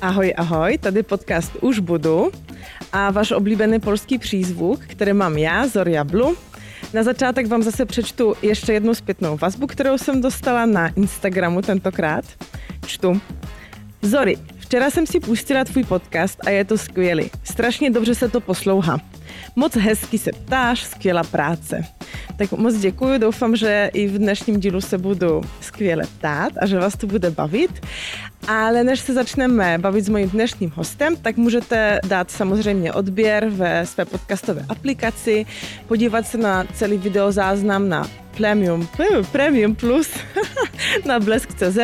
Ahoj, ahoj, tady podcast Už budu a váš oblíbený polský přízvuk, který mám já, Zoria Blu. Na začátek vám zase přečtu ještě jednu zpětnou vazbu, kterou jsem dostala na Instagramu tentokrát. Čtu. Zory, včera jsem si pustila tvůj podcast a je to skvělý. Strašně dobře se to poslouchá. Moc hezky se ptáš, skvělá práce. Tak moc děkuji, doufám, že i v dnešním dílu se budu skvěle ptát a že vás to bude bavit. Ale než se začneme bavit s mojím dnešním hostem, tak můžete dát samozřejmě odběr ve své podcastové aplikaci, podívat se na celý videozáznam na Premium, Premium Plus na Blesk.cz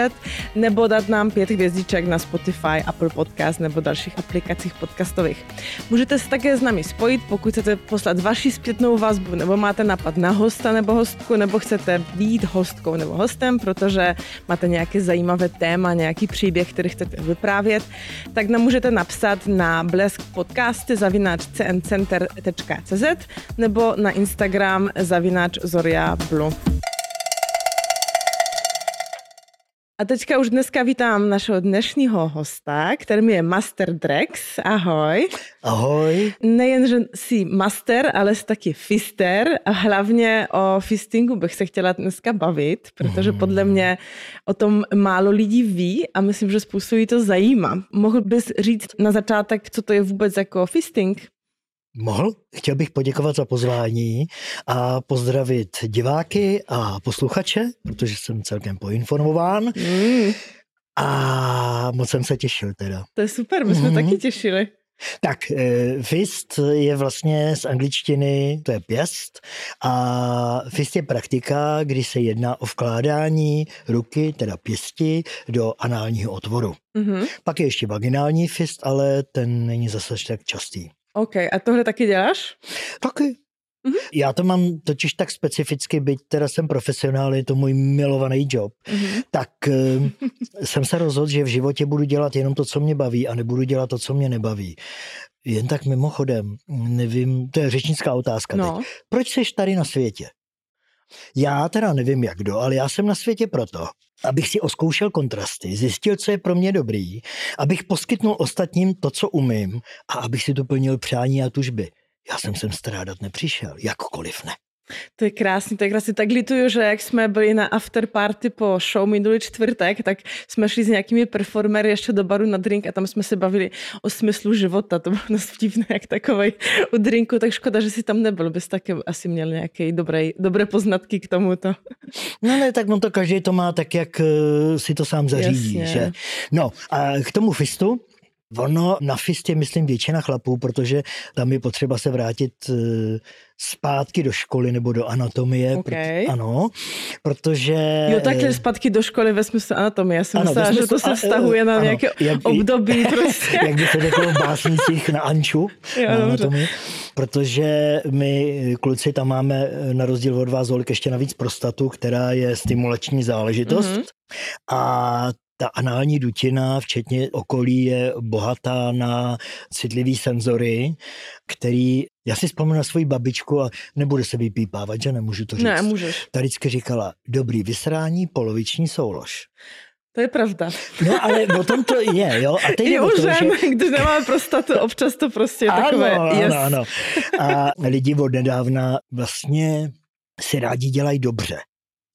nebo dát nám pět hvězdiček na Spotify, Apple Podcast nebo dalších aplikacích podcastových. Můžete se také s námi spojit, pokud chcete poslat vaši zpětnou vazbu nebo máte napad na hosta nebo hostku nebo chcete být hostkou nebo hostem, protože máte nějaké zajímavé téma, nějaký příběh, který chcete vyprávět, tak nám můžete napsat na blesk podcasty zavináč cncenter.cz nebo na Instagram zavináč Zoria Blue. A teďka už dneska vítám našeho dnešního hosta, kterým je Master Drex. Ahoj. Ahoj. Nejen, že jsi master, ale jsi taky fister a hlavně o fistingu bych se chtěla dneska bavit, protože mhm. podle mě o tom málo lidí ví a myslím, že spoustu to zajímá. Mohl bys říct na začátek, co to je vůbec jako fisting? Mohl. Chtěl bych poděkovat za pozvání a pozdravit diváky a posluchače, protože jsem celkem poinformován. Mm. A moc jsem se těšil teda. To je super, my jsme mm. taky těšili. Tak, eh, fist je vlastně z angličtiny, to je pěst a fist je praktika, kdy se jedná o vkládání ruky, teda pěsti, do análního otvoru. Mm-hmm. Pak je ještě vaginální fist, ale ten není zase tak častý. OK, a tohle taky děláš? Taky. Mm-hmm. Já to mám totiž tak specificky, byť teda jsem profesionál, je to můj milovaný job, mm-hmm. tak uh, jsem se rozhodl, že v životě budu dělat jenom to, co mě baví a nebudu dělat to, co mě nebaví. Jen tak mimochodem, nevím, to je řečnická otázka no. teď. Proč jsi tady na světě? Já teda nevím jak kdo, ale já jsem na světě proto, abych si oskoušel kontrasty, zjistil, co je pro mě dobrý, abych poskytnul ostatním to, co umím a abych si doplnil přání a tužby. Já jsem sem strádat nepřišel, jakkoliv ne. To je krásný, to je krásný. Tak lituju, že jak jsme byli na afterparty po show minulý čtvrtek, tak jsme šli s nějakými performery ještě do baru na drink a tam jsme se bavili o smyslu života. To bylo dost vtipné, jak takovej u drinku, tak škoda, že si tam nebyl. Bys taky asi měl nějaké dobré, dobré poznatky k tomuto. No ne, tak on to každý to má tak, jak eh, si to sám zařídí. Že? No a k tomu fistu, Ono na fist je, myslím, většina chlapů, protože tam je potřeba se vrátit eh, zpátky do školy nebo do anatomie. Okay. Proto, ano, protože... Jo, takhle zpátky do školy ve smyslu anatomie. Já jsem ano, myslela, že to se vztahuje na ano, nějaké jak, období. Prostě. jak by se řeklo v básnicích na Anču. Jo, na anatomii. Protože my kluci tam máme na rozdíl od vás Zolik ještě navíc prostatu, která je stimulační záležitost. Mm-hmm. A ta anální dutina, včetně okolí, je bohatá na citlivý senzory, který, já si vzpomínám na svoji babičku a nebude se vypípávat, že nemůžu to říct. Ne, můžeš. Ta vždycky říkala, dobrý vysrání, poloviční soulož. To je pravda. No ale o tom to je, jo. A teď I u žen, že... když nemáme prostatu, občas to prostě je takové. Ano, yes. ano, ano. A lidi od nedávna vlastně si rádi dělají dobře.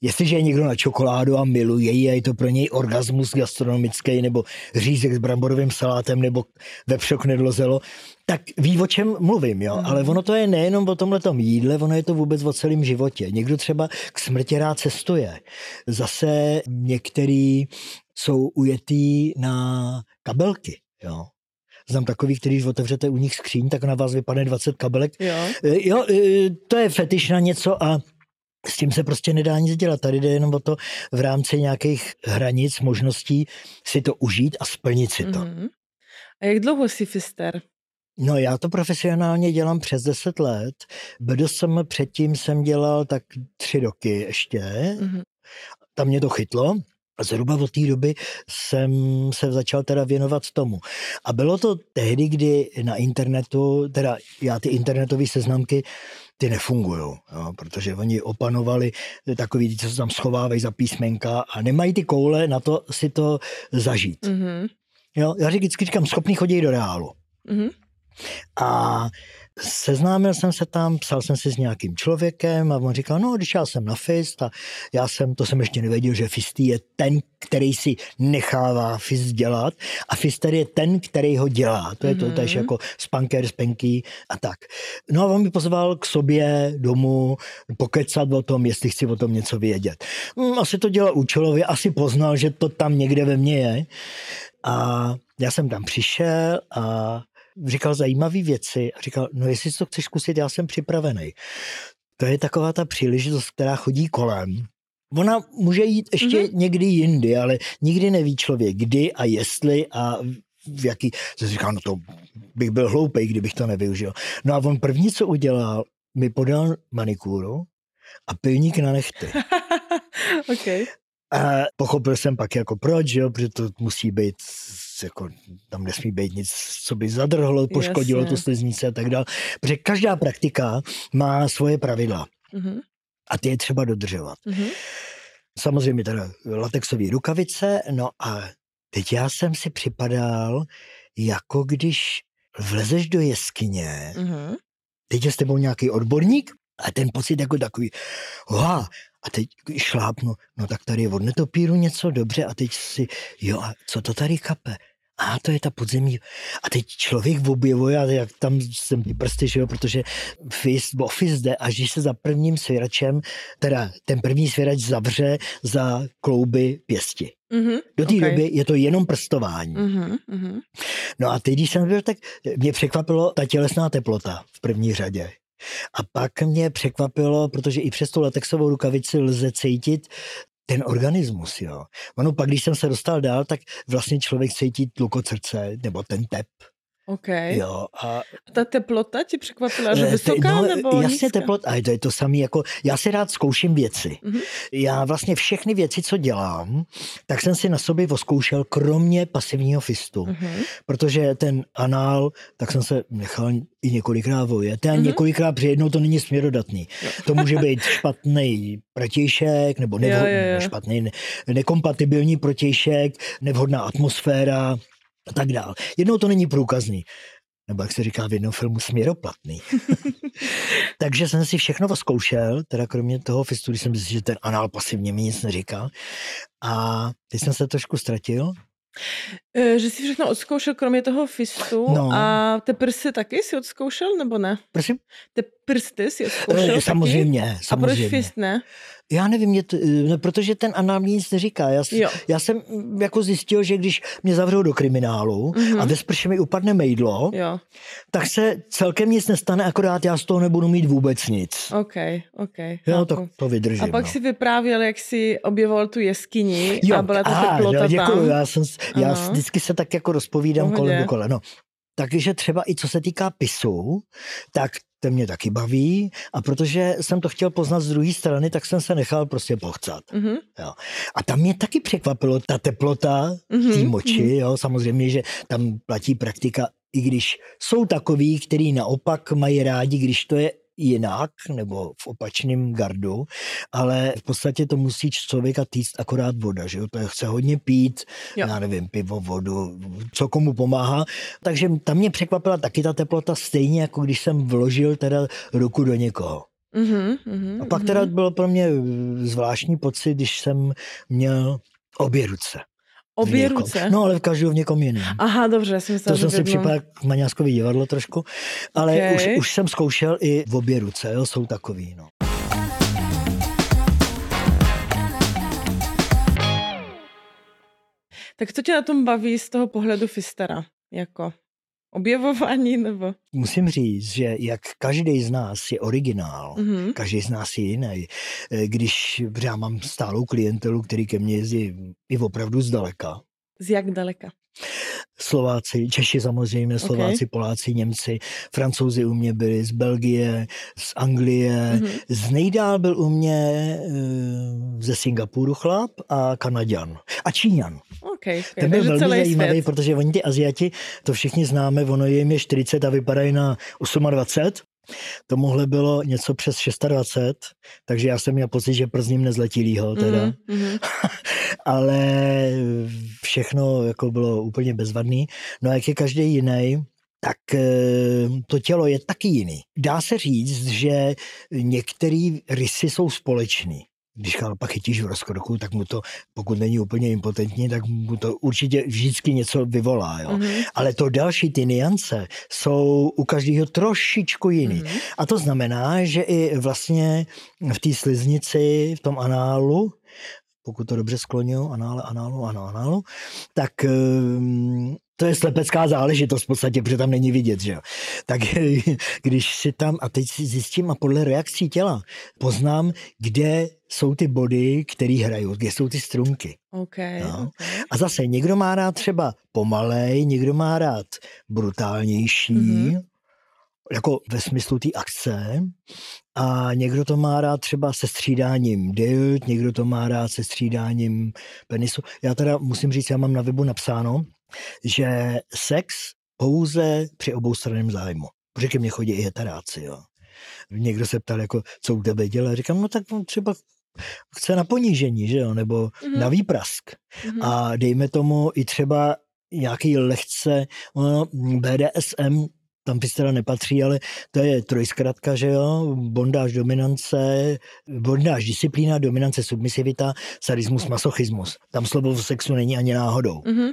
Jestliže je někdo na čokoládu a miluje ji a je to pro něj orgasmus gastronomický nebo řízek s bramborovým salátem nebo vepřok nedlozelo, tak ví, o čem mluvím, jo. Mm. Ale ono to je nejenom o tomhle jídle, ono je to vůbec o celém životě. Někdo třeba k smrti rád cestuje. Zase některý jsou ujetý na kabelky, jo. Znám takový, který když otevřete u nich skříň, tak na vás vypadne 20 kabelek. Jo. E, jo, e, to je fetiš na něco a s tím se prostě nedá nic dělat. Tady jde jenom o to v rámci nějakých hranic, možností si to užít a splnit si to. Mm-hmm. A jak dlouho jsi fister? No já to profesionálně dělám přes 10 let. jsem předtím jsem dělal tak tři roky ještě. Mm-hmm. Tam mě to chytlo. A zhruba od té doby jsem se začal teda věnovat tomu. A bylo to tehdy, kdy na internetu, teda já ty internetové seznamky ty nefungují, protože oni opanovali takový, co se tam schovávají za písmenka a nemají ty koule na to si to zažít. Mm-hmm. Jo, já vždycky říkám, schopný chodit do reálu. Mhm. A seznámil jsem se tam, psal jsem si s nějakým člověkem a on říkal, no, když já jsem na FIST a já jsem, to jsem ještě nevěděl, že FISTý je ten, který si nechává FIST dělat a FISTer je ten, který ho dělá. To je to Mhm. tež jako spanker, spenky a tak. No a on mi pozval k sobě domů pokecat o tom, jestli chci o tom něco vědět. Hm, Asi to dělal účelově, asi poznal, že to tam někde ve mně je. A já jsem tam přišel a říkal zajímavé věci a říkal, no jestli to chceš zkusit, já jsem připravený. To je taková ta příležitost, která chodí kolem. Ona může jít ještě mm-hmm. někdy jindy, ale nikdy neví člověk, kdy a jestli a v jaký, si říkal, no to bych byl hloupej, kdybych to nevyužil. No a on první, co udělal, mi podal manikúru a pilník na nechty. OK. A pochopil jsem pak jako proč, jo, protože to musí být, jako, tam nesmí být nic, co by zadrhlo, poškodilo Jasně. tu sliznici a tak dále. Protože každá praktika má svoje pravidla Mhm. a ty je třeba dodržovat. Mhm. Samozřejmě teda latexové rukavice, no a teď já jsem si připadal, jako když vlezeš do jeskyně, Mhm. teď je s tebou nějaký odborník a ten pocit jako takový, wow, a teď šlápnu, no tak tady je od netopíru něco dobře a teď si, jo a co to tady kape? A to je ta podzemí. A teď člověk objevuje, a jak tam jsem ty prsty, že jo, protože FIS, bo FIS jde, až když se za prvním svěračem, teda ten první svěrač zavře za klouby pěsti. Mhm. Do té OK. doby je to jenom prstování. Mhm. Mhm. No a teď, když jsem byl, tak mě překvapilo ta tělesná teplota v první řadě. A pak mě překvapilo, protože i přes tu latexovou rukavici lze cítit ten organismus, jo. Ono pak, když jsem se dostal dál, tak vlastně člověk cítí tlukot srdce, nebo ten tep, OK. jo. A Ta teplota ti překvapila, že Eh, vysoká no, nebo Jasně nízká? teplot, a to je to samé, jako já si rád zkouším věci. Mhm. Já vlastně všechny věci, co dělám, tak jsem si na sobě oskoušel, kromě pasivního fistu. Mhm. Protože ten anál, tak jsem se nechal i několikrát vojet. Ten Mhm. několikrát při jednou to není směrodatný. To může být špatný protějšek, nebo nevhod, Jo, jo, jo. špatný, ne, nekompatibilní protějšek, nevhodná atmosféra a tak dál. Jednou to není průkazný. Nebo jak se říká v jednom filmu, směroplatný. Takže jsem si všechno zkoušel, teda kromě toho fistu, když jsem zjistil, že ten anál pasivně mi nic neříká. A teď jsem se trošku ztratil. Eh, Že jsi všechno odzkoušel, kromě toho fistu. No. A ty prsty taky si odzkoušel, nebo ne? Prosím? Ty prsty si odzkoušel Eh, taky? samozřejmě, A proč samozřejmě. fist ne? Já nevím, mě to, ne, protože ten anál mi nic neříká. Já, Jo. já jsem mm, jako zjistil, že když mě zavřou do kriminálu Mhm. a ve sprše mi upadne mejdlo, Jo, tak se celkem nic nestane, akorát já z toho nebudu mít vůbec nic. OK, OK. Jo, chápu. to, to vydržím. A pak no. si vyprávěl, jak jsi objevoval tu jeskyni Jo, a byla ta teplota no, děkuju, tam. já, jsem, já vždycky se tak jako rozpovídám Pohodě. kolem dokola. No. Takže třeba i co se týká pisu, tak to mě taky baví. A protože jsem to chtěl poznat z druhé strany, tak jsem se nechal prostě pochcat. Mhm, Jo. A tam mě taky překvapilo ta teplota Mhm, té moči, jo, samozřejmě, že tam platí praktika, i když jsou takový, kteří naopak mají rádi, když to je jinak, nebo v opačném gardu, ale v podstatě to musí člověka týct akorát voda, že jo, to je, chce hodně pít, Jo. já nevím, pivo, vodu, co komu pomáhá, takže tam mě překvapila taky ta teplota, stejně jako když jsem vložil teda ruku do někoho. mhm, mhm, A pak teda bylo pro mě zvláštní pocit, když jsem měl obě ruce. Obě ruce? No ale v každou v někom jiném. Aha, dobře, já jsem myslela, To jsem si připadal k Maňáskový divadlo trošku, ale Okej. už, už jsem zkoušel i v obě ruce, jo, jsou takový, no. Tak co tě na tom baví z toho pohledu Fistera? Jako objevování nebo? Musím říct, že jak každý z nás je originál, Mhm. každý z nás je jiný. Eh, Když já mám stálou klientelu, který ke mně jezdí i opravdu zdaleka, Z jak daleka? Slováci, Češi samozřejmě, Slováci, Poláci, Němci, Francouzi u mě byli z Belgie, z Anglie, Mhm. z nejdál byl u mě e, ze Singapuru chlap a Kanaďan. A Číňan. OK, okay. Ten byl velmi zajímavý, svět. protože oni ty Aziati, to všichni známe, ono je jim je 40 a vypadají na 28. Tomuhle bylo něco přes 26, takže já jsem měl pocit, že przním nezletilýho teda. Mhm, mhm. Ale všechno jako bylo úplně bezvadný. No a jak je každý jiný, tak eh, to tělo je taky jiný. Dá se říct, že některé rysy jsou společný. Když pak chytíš v rozkroku, tak mu to, pokud není úplně impotentní, tak mu to určitě vždycky něco vyvolá. Jo? Mm-hmm. Ale to další, ty niance, jsou u každého trošičku jiný. Mm-hmm. A to znamená, že i vlastně v té sliznici, v tom análu, pokud to dobře skloňuju, anále, análu, ano, análu, tak ehm, to je slepecká záležitost v podstatě, protože tam není vidět, že jo. Tak když si tam, a teď si zjistím a podle reakcí těla poznám, kde jsou ty body, které hrajou, kde jsou ty strunky. Okay, no. okay. A zase někdo má rád třeba pomalej, někdo má rád brutálnější, mm-hmm. jako ve smyslu té akce, a někdo to má rád třeba se střídáním dild, někdo to má rád se střídáním penisu. Já teda musím říct, já mám na webu napsáno, že sex pouze při oboustraném zájmu. Protože ke mně chodí i heteráci, jo. Někdo se ptal, jako, co u tebe dělá. Říkám, no tak třeba chce na ponížení, že jo, nebo mm-hmm. na výprask. Mm-hmm. A dejme tomu i třeba nějaký lehce, no, BDSM, tam bys teda nepatří, ale to je trojzkratka, že jo, bondáž, dominance, bondáž, disciplína, dominance, submisivita, sadismus, masochismus. Tam slovo v sexu není ani náhodou. Mm-hmm.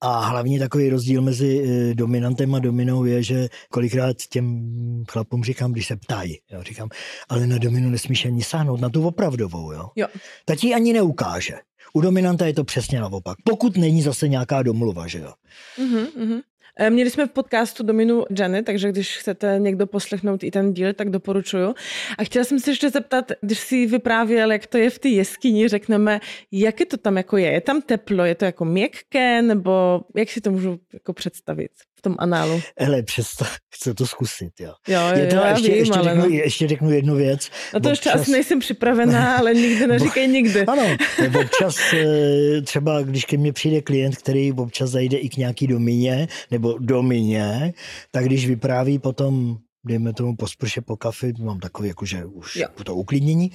A hlavně takový rozdíl mezi eh, dominantem a dominou je, že kolikrát těm chlapům říkám, když se ptají, jo, říkám, ale na dominu nesmíš ani sáhnout, na tu opravdovou, jo. jo. Ta ti ani neukáže. U dominanta je to přesně naopak. Pokud není zase nějaká domluva, že jo. Uh-huh. Měli jsme v podcastu Dominu Jenny, takže když chcete někdo poslechnout i ten díl, tak doporučuju. A chtěla jsem se ještě zeptat, když si vyprávěl, jak to je v té jeskyni, řekneme, jak je to tam jako je? Je tam teplo, je to jako měkké, nebo jak si to můžu jako představit? Tom análu. Hele, přesto chci to zkusit, jo. Jo, je to, já ještě, vím, ještě, ale řeknu, no. ještě řeknu jednu věc. Na to ještě asi nejsem připravená, ale nikdy neříkej nikdy. Ano, občas eh, třeba, když ke mně přijde klient, který občas zajde i k nějaký domině, nebo domině, tak když vypráví potom dejme tomu po sprše, po kafi, mám takový jakože už jo. to uklidnění,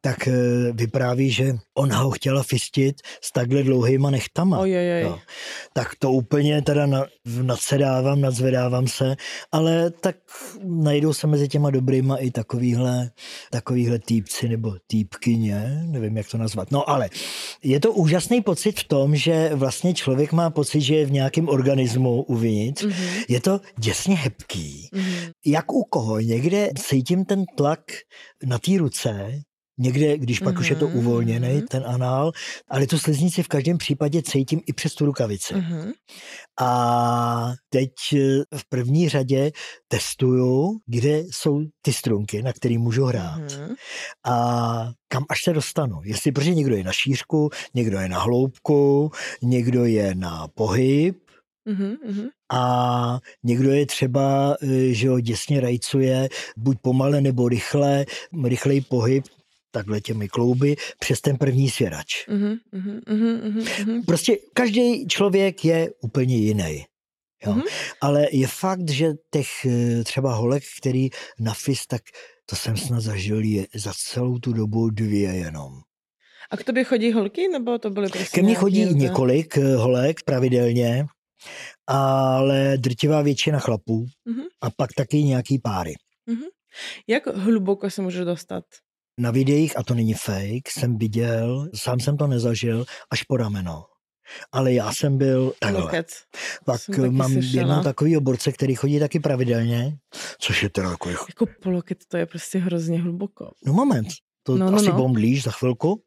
tak eh, vypráví, že ona ho chtěla fistit s takhle dlouhýma nechtama. Ojojoj. Jo. Tak to úplně teda na, nadsedávám, nadzvedávám se, ale tak najdou se mezi těma dobrýma i takovýhle, takovýhle týpci nebo týpkyně, nevím, jak to nazvat. No ale je to úžasný pocit v tom, že vlastně člověk má pocit, že je v nějakém organismu uvnitř. Mm-hmm. Je to děsně hebký. Mm-hmm. Jak u koho? Někde cítím ten tlak na té ruce, Někde, když pak mm-hmm. už je to mhm, uvolněný, mm-hmm. ten anál, ale tu sliznici v každém případě cítím i přes tu rukavici. Mm-hmm. A teď eh, v první řadě testuju, kde jsou ty strunky, na které můžu hrát. Mm-hmm. A kam až se dostanu. Jestli, protože někdo je na šířku, někdo je na hloubku, někdo je na pohyb, Mm-hmm. A někdo je třeba, eh, že ho děsně rajcuje, buď pomale nebo rychle, rychlej pohyb, takhle těmi klouby přes ten první svěrač. Mm-hmm, mm-hmm, mm-hmm. Prostě každý člověk je úplně jiný. Jo. Mm-hmm. Ale je fakt, že těch eh, třeba holek, který na FIS, tak to jsem snad zažil je za celou tu dobu dvě jenom. A k tobě chodí holky, nebo to byly prostě Ke mně chodí několik eh, holek pravidelně, ale drtivá většina chlapů mm-hmm. a pak taky nějaký páry. Mm-hmm. Jak hluboko se můžu dostat? Na videích, a to není fake, jsem viděl, sám jsem to nezažil, až po rameno. Ale já jsem byl takhle. Lokec. Pak mám jednou takový oborce, který chodí taky pravidelně, což je teda jako... Jako poloket, to je prostě hrozně hluboko. No moment, to no, no, asi no. bomblíš za chvilku,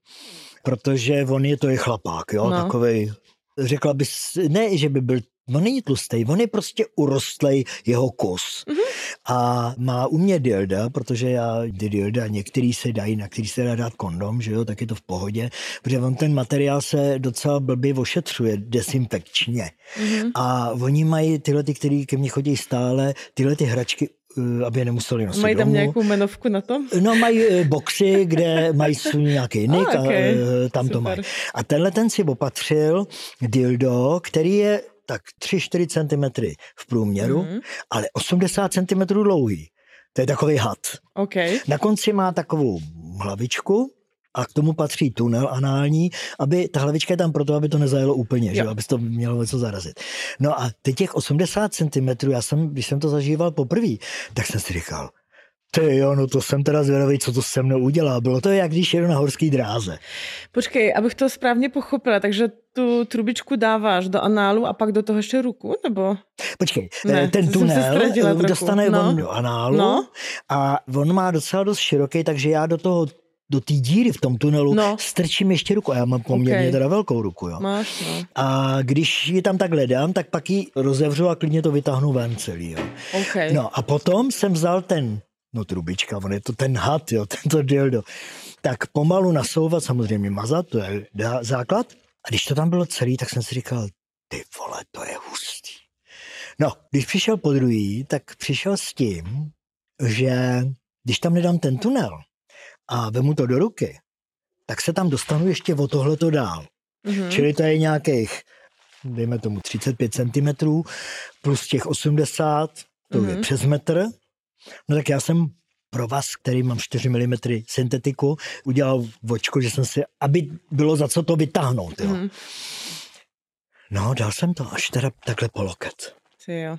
protože on je, to je chlapák, jo, no. takovej, řekla bys, ne, že by byl On není tlustý, on je prostě urostlej jeho kus. Mm-hmm. A má u mě dilda, protože já ty dilda, některý se dají, na který se dá dát kondom, že jo, tak je to v pohodě, protože on ten materiál se docela blbě ošetřuje desinfekčně. Mm-hmm. A oni mají tyhle, ty, který ke mně chodí stále, tyhle ty hračky aby je nemuseli nosit Mají tam domů. nějakou jmenovku na tom? No mají eh, boxy, kde mají nějaký nick a, okay. a tam Super. to mají. A tenhle ten si opatřil dildo, který je tak 3-4 cm v průměru, mm-hmm. ale 80 cm dlouhý. To je takový had. Okay. Na konci má takovou hlavičku A k tomu patří tunel anální, aby ta hlavička je tam proto, aby to nezajelo úplně, že? Jo. aby to mělo něco zarazit. No a teď těch 80 cm, já jsem, když jsem to zažíval poprvé, tak jsem si říkal, ty jo, no to jsem teda zvědavý, co to se mnou udělá. Bylo to jak když jedu na horský dráze. Počkej, abych to správně pochopila, takže tu trubičku dáváš do análu a pak do toho ještě ruku, nebo? Počkej, Ne, ne, ten tunel eh, dostane No. on do análu No. a on má docela dost široký, takže já do toho do té díry v tom tunelu No. strčím ještě ruku. A já mám poměrně Ok. teda velkou ruku, jo. Máš, no. A když ji tam takhle dám, tak pak ji rozevřu a klidně to vytáhnu ven celý, jo. OK. No a potom jsem vzal ten, no trubička, on je to ten had, jo, tento dildo. Tak pomalu nasouvat, samozřejmě mazat, to je základ. A když to tam bylo celý, tak jsem si říkal, ty vole, to je hustý. No, když přišel po druhý, tak přišel s tím, že když tam nedám ten tunel a vemu to do ruky, tak se tam dostanu ještě o tohleto dál. Mhm. Čili to je nějakých, dejme tomu 35 cm, plus těch 80, to mm-hmm. je Mhm. přes metr. No tak já jsem pro vás, který mám 4 mm syntetiku, udělal vočko, že jsem si, aby bylo za co to vytáhnout. Jo. Mm-hmm. Mhm. No, dal jsem to až teda takhle po loket. Ty jo.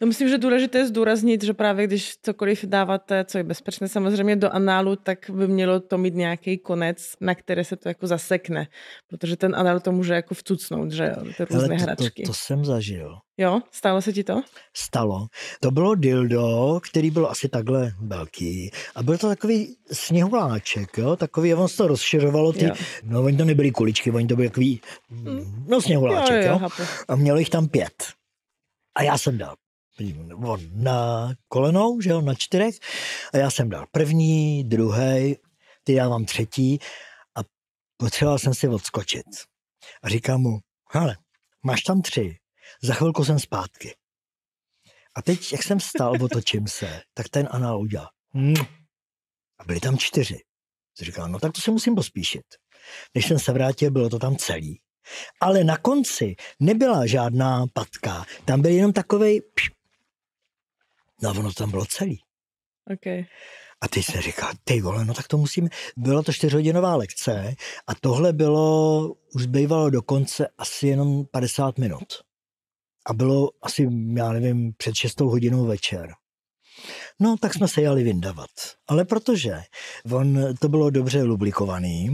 No myslím, že důležité je zdůraznit, že právě když cokoliv dáváte, co je bezpečné samozřejmě do análu, tak by mělo to mít nějaký konec, na které se to jako zasekne. Protože ten anál to může jako vcucnout, že jo, ty různé Ale to, to, hračky. to jsem zažil. Jo, stalo se ti to? Stalo. To bylo dildo, který byl asi takhle velký. A byl to takový sněhuláček, jo? Takový, on se to rozšiřovalo, ty, Jo. no oni to nebyly kuličky, oni to byly takový, no sněhuláček, jo, jo, jo? A mělo jich tam pět. A já jsem dal on na kolenou, že jo, na čtyřech. A já jsem dal první, druhý, ty já mám třetí a potřeboval jsem si odskočit. A říkám mu, hele, máš tam tři, za chvilku jsem zpátky. A teď, jak jsem stál, otočím se, tak ten anál udělal. A byli tam čtyři. Říkal, no tak to se musím pospíšit. Když jsem se vrátil, bylo to tam celý. Ale na konci nebyla žádná patka. Tam byl jenom takovej... pš. No a ono tam bylo celý. Okay. A teď jsem říkal, ty vole, no tak to musíme. Byla to čtyřhodinová lekce a tohle bylo, už zbývalo do konce asi jenom 50 minut. A bylo asi, já nevím, před 6 hodinou večer. No, tak jsme se jeli vyndavat. Ale protože on, to bylo dobře lubrikovaný,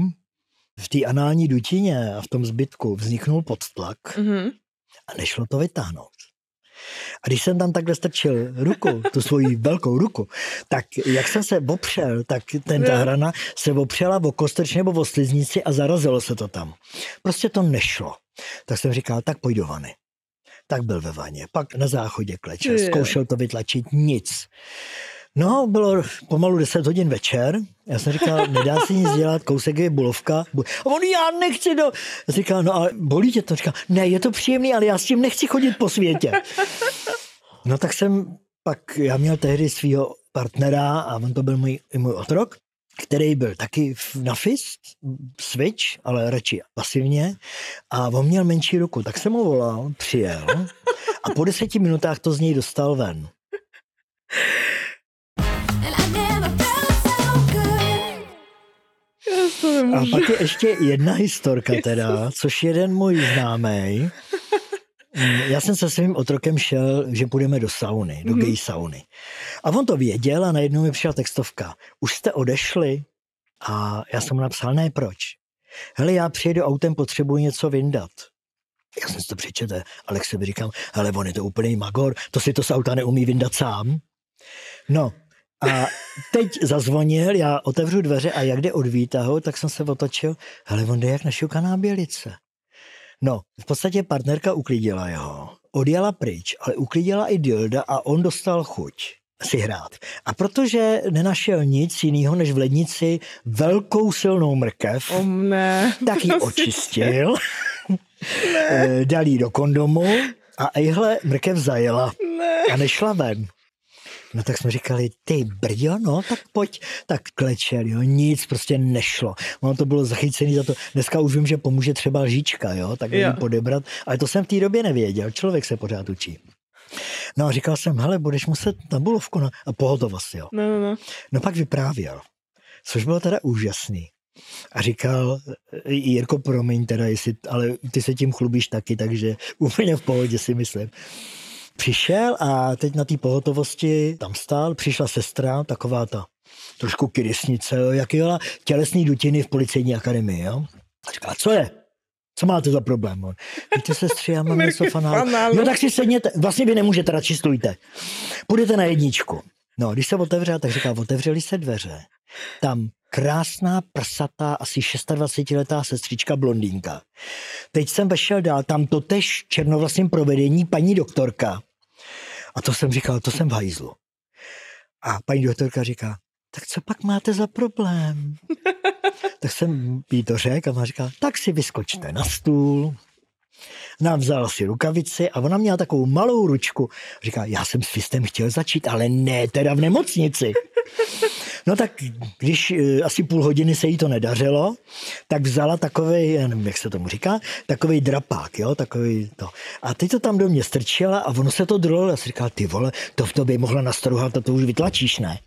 v té anální dutině a v tom zbytku vzniknul podtlak Mhm. a nešlo to vytáhnout. A když jsem tam takhle strčil ruku, tu svoji velkou ruku, tak jak jsem se opřel, tak ten ta hrana se opřela o kostrč nebo o sliznici a zarazilo se to tam. Prostě to nešlo. Tak jsem říkal, tak pojď do vany. Tak byl ve vaně. Pak na záchodě klečel, zkoušel to vytlačit, nic. No, bylo pomalu 10 hodin večer. Já jsem říkal, nedá se nic dělat, kousek je bulovka. Bu- A on, já nechci do... Já jsem říkal, no ale bolí tě to? Říkal, ne, je to příjemný, ale já s tím nechci chodit po světě. No tak jsem pak, já měl tehdy svého partnera a on to byl můj, i můj otrok, který byl taky na fist, switch, ale radši pasivně. A on měl menší ruku, tak jsem ho volal, přijel a po deseti minutách to z něj dostal ven. To A nemůžu. pak je ještě jedna historka teda, což jeden můj známý. Já jsem se svým otrokem šel, že půjdeme do sauny, do gay sauny. A on to věděl a najednou mi přišla textovka. Už jste odešli? A já jsem mu napsal, ne, proč? Hele, já přijedu autem, potřebuji něco vyndat. Já jsem si to přečetl, ale k sobě říkám, hele, on je to úplný magor, to si to z auta neumí vyndat sám. No, a teď zazvonil, já otevřu dveře a jak jde od výtahu, tak jsem se otočil, hele, on jde jak našukaná bělice. No, v podstatě partnerka uklidila jeho, odjela pryč, ale uklidila i Dilda a on dostal chuť si hrát. A protože nenašel nic jiného než v lednici velkou silnou mrkev, O mne. tak ji očistil, dal jí do kondomu a ejhle mrkev zajela Ne. a nešla ven. No tak jsme říkali, ty brďo, no tak pojď. Tak klečel, jo, nic prostě nešlo. Ono to bylo zachycený za to. Dneska už vím, že pomůže třeba lžička, jo, tak ji podebrat, ale to jsem v té době nevěděl. Člověk se pořád učí. No a říkal jsem, hele, budeš muset na bulovku, no. A pohotovost, jo. No, no, no. No pak vyprávěl, což bylo teda úžasný. A říkal, Jirko, promiň teda, jestli, ale ty se tím chlubíš taky, takže úplně v pohodě si myslím. Přišel a teď na té pohotovosti tam stál, přišla sestra, taková ta trošku kyrysnice, jak jela tělesný dutiny v policejní akademii. Jo? A říká, co je? Co máte za problém? On, Víte, sestři, já mám něco fanálu. Jo, tak si sedněte. Vlastně vy nemůžete, radši stůjte. Půjdete na jedničku. No, když se otevřela, tak říká, otevřeli se dveře. Tam krásná, prsatá, asi 26-letá sestřička blondýnka. Teď jsem vešel dál, tam totež černovlasným provedení paní doktorka. A to jsem říkal, to jsem v hajzlu. A paní doktorka říká, tak co pak máte za problém? tak jsem jí to řekl a ona říká, tak si vyskočte na stůl. Nám vzala si rukavici a ona měla takovou malou ručku. Říká, já jsem s fistem chtěl začít, ale ne teda v nemocnici. No tak když eh, asi půl hodiny se jí to nedařilo, tak vzala takový, já nevím, jak se tomu říká, takový drapák, jo, takový to. A teď to tam do mě strčila a ono se to. Já si říkal, ty vole, to v tobě mohla nastrouhat a to už vytlačíš, ne?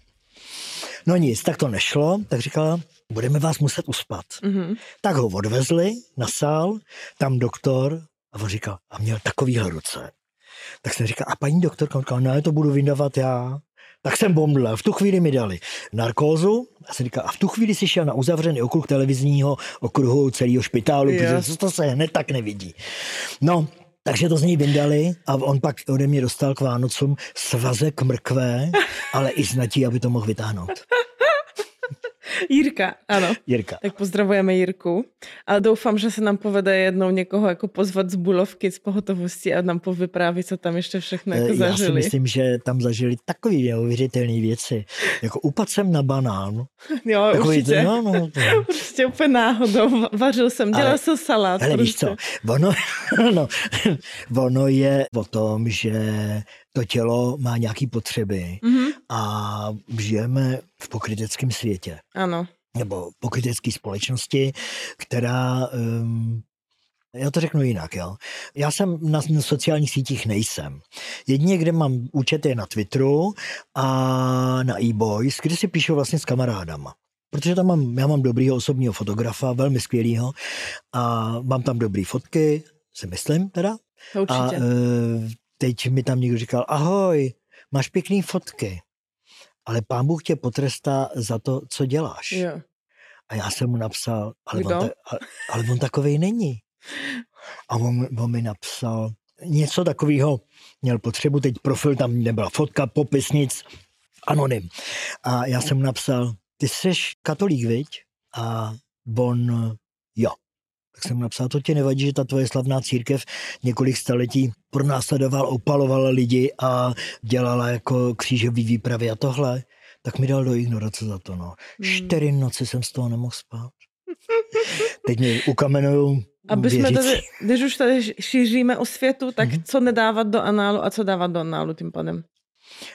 No nic, tak to nešlo, tak říkala, budeme vás muset uspat. Mhm. Tak ho odvezli na sál, tam doktor, a on říkal, a měl takovýhle ruce. Tak jsem říkal, a paní doktorka, on říkal, ne, to budu vyndavat já. Tak jsem bomdlel. V tu chvíli mi dali narkózu. A jsem říkal, a v tu chvíli si šel na uzavřený okruh televizního okruhu celého špitálu, Jo. protože to se hned tak nevidí. No, takže to z něj vyndali a on pak ode mě dostal k Vánocům svazek mrkvé, ale i znatí, aby to mohl vytáhnout. Jirka, ano. Jirka. Tak pozdravujeme Jirku. A doufám, že se nám povede jednou někoho jako pozvat z Bulovky, z pohotovosti a nám povypráví, co tam ještě všechno jako Eh, Já si zažili. myslím, že tam zažili takové neuvěřitelné věci. Jako upad jsem na banán. Jo, Takový, určitě. no, no, to, Prostě úplně náhodou. Va- Vařil jsem, dělal Ale- jsem salát. víš prostě. co, ono, no, ono je o tom, že to tělo má nějaké potřeby Mhm, a žijeme v pokryteckém světě ano. nebo pokrytecké společnosti, která um, já to řeknu jinak, jo. Já jsem na, na sociálních sítích nejsem. Jedině, kde mám účet je na Twitteru a na e-boys, kde si píšu vlastně s kamarádama. Protože tam mám, já mám dobrýho osobního fotografa, velmi skvělýho a mám tam dobrý fotky, si myslím teda. To A určitě. e, teď mi tam někdo říkal, ahoj, máš pěkný fotky, ale pán Bůh tě potrestá za to, co děláš. jo. A já jsem mu napsal, ale, Kdo? on, ta, ale, ale on takovej není. A on, on mi napsal něco takového, měl potřebu, teď profil, tam nebyla fotka, popis, nic, anonym. A já jsem napsal, ty jsi katolík, viď? A on, jo. Tak jsem napsal, to ti nevadí, že ta tvoje slavná církev několik staletí pronásledoval, opalovala lidi a dělala jako křížový výpravy a tohle. Tak mi dal do ignorace za to, no. Hmm. Čtyři noci jsem z toho nemohl spát. Teď mě ukamenují Aby jsme tady, když už tady šíříme o světu, tak Mhm. co nedávat do análu a co dávat do análu tím pádem?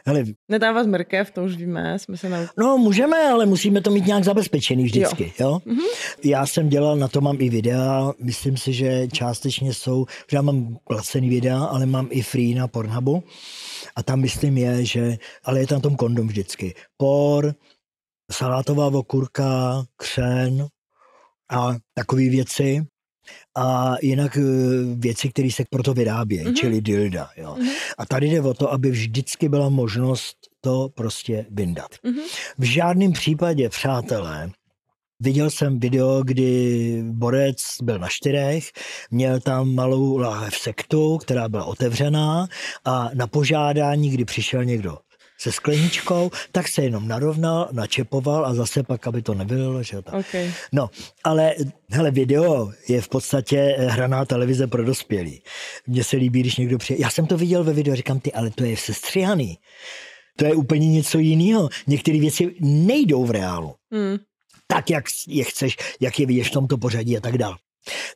Hele, Nedávat mrkev, to už víme, jsme se naučili. no můžeme, ale musíme to mít nějak zabezpečený vždycky, jo? jo? Mhm. Já jsem dělal, na to mám i videa, myslím si, že částečně jsou, já mám placený videa, ale mám i free na Pornhubu a tam myslím je, že, ale je tam tom kondom vždycky. Por, salátová okurka, křen a takové věci. A jinak eh, věci, které se proto vyrábějí, Mhm. mm-hmm. čili dilda. Jo. Mhm. A tady jde o to, aby vždycky byla možnost to prostě vyndat. Mhm. V žádném případě, přátelé, viděl jsem video, kdy borec byl na čtyřech, měl tam malou láhev sektu, která byla otevřená a na požádání, kdy přišel někdo se skleničkou, tak se jenom narovnal, načepoval a zase pak, aby to nebylo, že tak. OK. No, ale hele, video je v podstatě eh, hraná televize pro dospělí. Mně se líbí, když někdo přijde. Já jsem to viděl ve videu, říkám ty, ale to je sestřihaný. To je úplně něco jiného. Některé věci nejdou v reálu. Hmm. Tak, jak je chceš, jak je viděš v tomto pořadí a tak dále.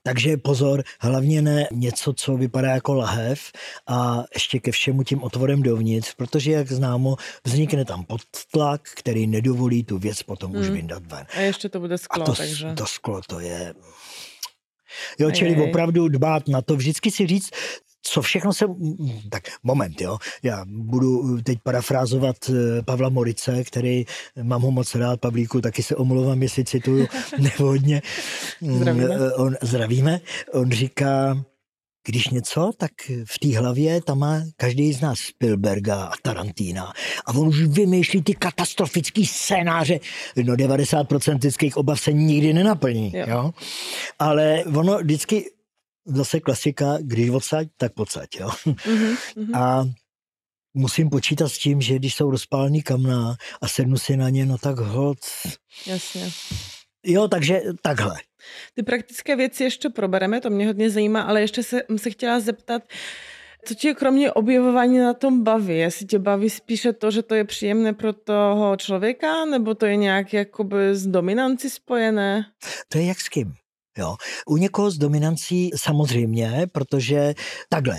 Takže pozor, hlavně ne něco, co vypadá jako lahev a ještě ke všemu tím otvorem dovnitř, protože, jak známo, vznikne tam podtlak, který nedovolí tu věc potom už Hmm. vyndat ven. A ještě to bude A sklo, to, takže... to sklo, to je... Jo, čili Ajaj. opravdu dbát na to, vždycky si říct, co všechno se... Tak moment, jo. Já budu teď parafrázovat eh, Pavla Morice, který mám ho moc rád, Pavlíku, taky se omlouvám, jestli cituju nevhodně. Zdravíme. Mm, On, zdravíme. On říká, když něco, tak v té hlavě tam má každý z nás Spielberga a Tarantína. A on už vymýšlí ty katastrofické scénáře. No 90% lidských obav se nikdy nenaplní. Jo. Jo. Jo? Ale ono vždycky, zase klasika, když odsaď, tak pocať. Jo? Mhm, mhm. A musím počítat s tím, že když jsou rozpálený kamna a sednu si na ně, no tak hod. Jasně. Jo, takže takhle. Ty praktické věci ještě probereme, to mě hodně zajímá, ale ještě se, se chtěla zeptat, co tě kromě objevování na tom baví? Jestli tě baví spíše to, že to je příjemné pro toho člověka, nebo to je nějak jakoby s dominancí spojené? To je jak s kým. Jo. U někoho s dominancí samozřejmě, protože takhle.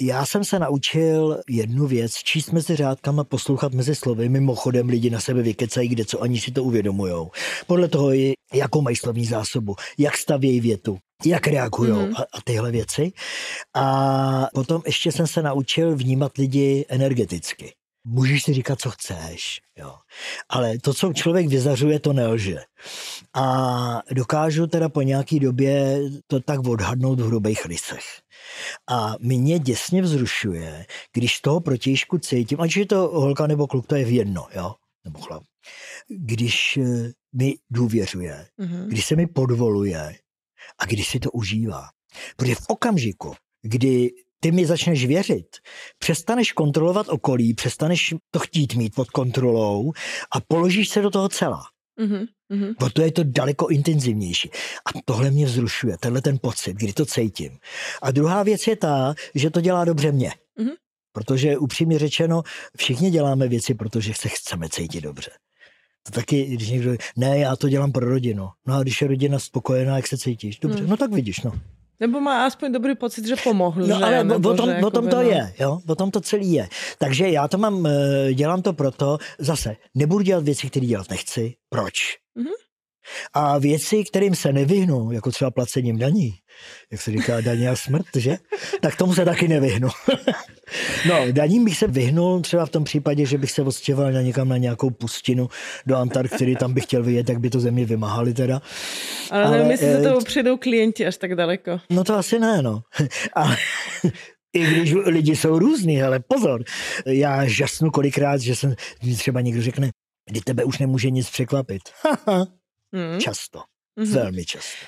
Já jsem se naučil jednu věc, číst mezi řádkama, poslouchat mezi slovy, mimochodem lidi na sebe vykecají, kde co ani si to uvědomujou. Podle toho, je, jakou mají slovní zásobu, jak stavějí větu, jak reagují Mhm. mm-hmm. a, a tyhle věci. A potom ještě jsem se naučil vnímat lidi energeticky. Můžeš si říkat, co chceš, jo. Ale to, co člověk vyzařuje, to nelže. A dokážu teda po nějaký době to tak odhadnout v hrubých rysech. A mě děsně vzrušuje, když toho protějšku cítím, ať je to holka nebo kluk, to je v jedno, jo, nebo chlap. Když eh, mi důvěřuje, Mhm. když se mi podvoluje a když si to užívá. Protože v okamžiku, kdy ty mi začneš věřit, přestaneš kontrolovat okolí, přestaneš to chtít mít pod kontrolou a položíš se do toho celá. Mhm. Mhm. Proto je to daleko intenzivnější. A tohle mě vzrušuje, tenhle ten pocit, kdy to cítím. A druhá věc je ta, že to dělá dobře mě. Mhm. Protože upřímně řečeno, všichni děláme věci, protože se chceme cítit dobře. To taky, když někdo, ne, já to dělám pro rodinu. No a když je rodina spokojená, jak se cítíš? Dobře, Hmm. no tak vidíš, no. Nebo má aspoň dobrý pocit, že pomohl, No že? ale Nebo o tom, že o tom to no. je, jo, o tom to celý je. Takže já to mám, eh, dělám to proto, zase, nebudu dělat věci, které dělat nechci. Proč? Mhm. A věci, kterým se nevyhnu, jako třeba placením daní, jak se říká daní a smrt, že? Tak tomu se taky nevyhnu. no, daním bych se vyhnul třeba v tom případě, že bych se odstěhoval na někam na nějakou pustinu do Antarktidy, tam bych chtěl vyjet, tak by to země vymahali teda. Ale, Ale, nevím, jestli eh, za toho přijdou klienti až tak daleko. No to asi ne, no. Ale i když lidi jsou různý, ale pozor, já žasnu kolikrát, že jsem, třeba někdo řekne, kdy tebe už nemůže nic překvapit. Haha, Mhm. často, Mhm. velmi často.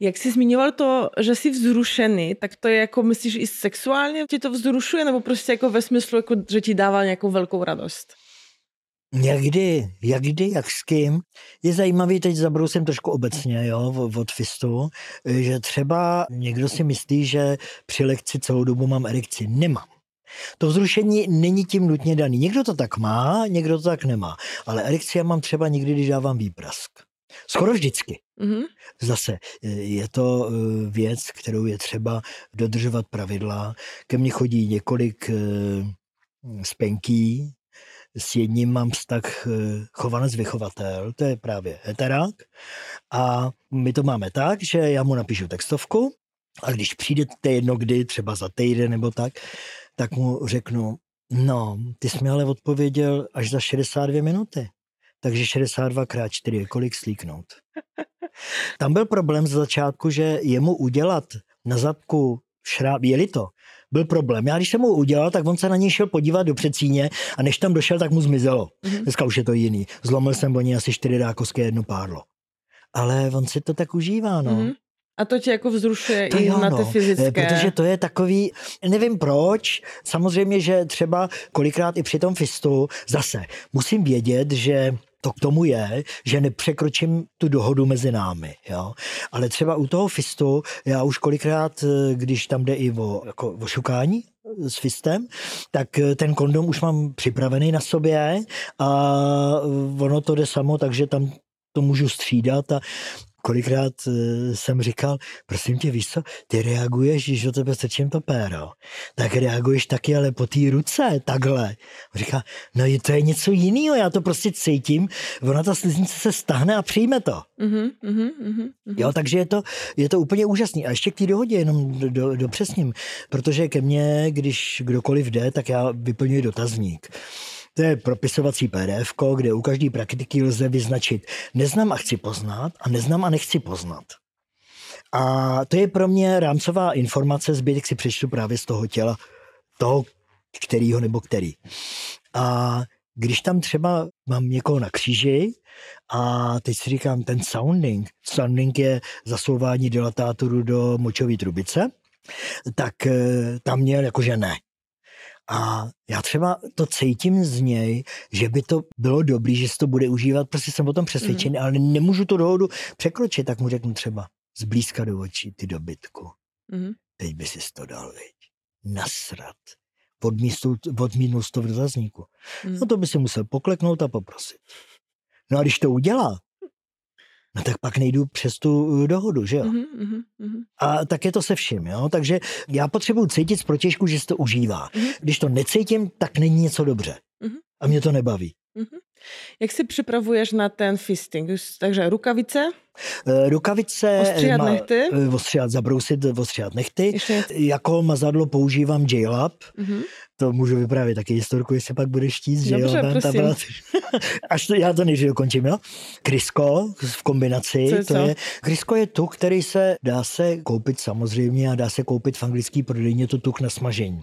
Jak jsi zmiňoval to, že jsi vzrušený, tak to je jako, myslíš, i sexuálně ti to vzrušuje, nebo prostě jako ve smyslu, jako, že ti dává nějakou velkou radost? Někdy, jak kdy, jak s kým. Je zajímavý, teď zabrousím trošku obecně, jo, od fistu, že třeba někdo si myslí, že při lekci celou dobu mám erekci. Nemám. To vzrušení není tím nutně daný. Někdo to tak má, někdo to tak nemá. Ale erekci já mám třeba někdy, když dávám výprask. Skoro vždycky. Mhm. Zase eh, je to eh, věc, kterou je třeba dodržovat pravidla. Ke mně chodí několik eh, spenký, s jedním mám vztah eh, chovanec vychovatel, to je právě heterák. A my to máme tak, že já mu napíšu textovku a když přijde to je jedno kdy, třeba za týden nebo tak, tak mu řeknu, no, ty jsi mi ale odpověděl až za 62 minuty. Takže 62 krát 4 je kolik slíknout. Tam byl problém z začátku, že jemu udělat na zadku šráb, jeli to, byl problém. Já když jsem mu udělal, tak on se na něj šel podívat do přecíně a než tam došel, tak mu zmizelo. Mhm. Dneska už je to jiný. Zlomil jsem o ní asi čtyři rákovské jedno pádlo. Ale on si to tak užívá, no. Mhm. A to tě jako vzrušuje To i jo, na té no, fyzické. eh, Protože to je takový, nevím proč, samozřejmě, že třeba kolikrát i při tom fistu, zase musím vědět, že to k tomu je, že nepřekročím tu dohodu mezi námi, jo. Ale třeba u toho fistu, já už kolikrát, eh, když tam jde i o, jako, o šukání s fistem, tak eh, ten kondom už mám připravený na sobě a ono to jde samo, takže tam to můžu střídat a kolikrát eh, jsem říkal, prosím tě, víš co, ty reaguješ, když o tebe strčím to péro, tak reaguješ taky, ale po té ruce, takhle. On říká, no je- to je něco jiného, já to prostě cítím, ona ta sliznice se stahne a přijme to. Mhm, mhm, mhm. Jo, takže je to, je to úplně úžasný. A ještě k té dohodě, jenom do, do, dopřesním, protože ke mně, když kdokoliv jde, tak já vyplňuji dotazník. To je propisovací PDF, kde u každé praktiky lze vyznačit neznám a chci poznat a neznám a nechci poznat. A to je pro mě rámcová informace, zbytek si přečtu právě z toho těla, toho, kterýho nebo který. A když tam třeba mám někoho na kříži a teď si říkám, ten sounding, sounding je zasouvání dilatátoru do močové trubice, tak eh, tam měl jakože ne. A já třeba to cítím z něj, že by to bylo dobrý, že se to bude užívat, prostě jsem o tom přesvědčený, mm. ale nemůžu tu dohodu překročit, tak mu řeknu třeba zblízka do očí, ty dobytku, Mhm. teď by si to dal, viď. Nasrat. Odmítnout to v dotazníku. Mhm. No to by si musel pokleknout a poprosit. No a když to udělá, no tak pak nejdu přes tu eh, dohodu, že jo? Mhm, mhm, mhm. A tak je to se vším, jo? Takže já potřebuji cítit z protěžku, že se to užívá. Mhm. Když to necítím, tak není něco dobře. Mhm. A mě to nebaví. Jak si připravuješ na ten fisting? Takže rukavice, Eh, Rukavice... Ostříhat ma- nechty? eh, Ostříhat, zabrousit, ostříhat nechty. ještě? Jako mazadlo používám J-Lab. Mhm. To můžu vyprávět taky historku, jestli pak budeš chtít, že Dobře, byla- Až to, já to než dokončím, jo? Krysko v kombinaci, Co je to co? je, krysko je tuk, který se dá se koupit samozřejmě a dá se koupit v anglický prodejně, to tuk na smažení.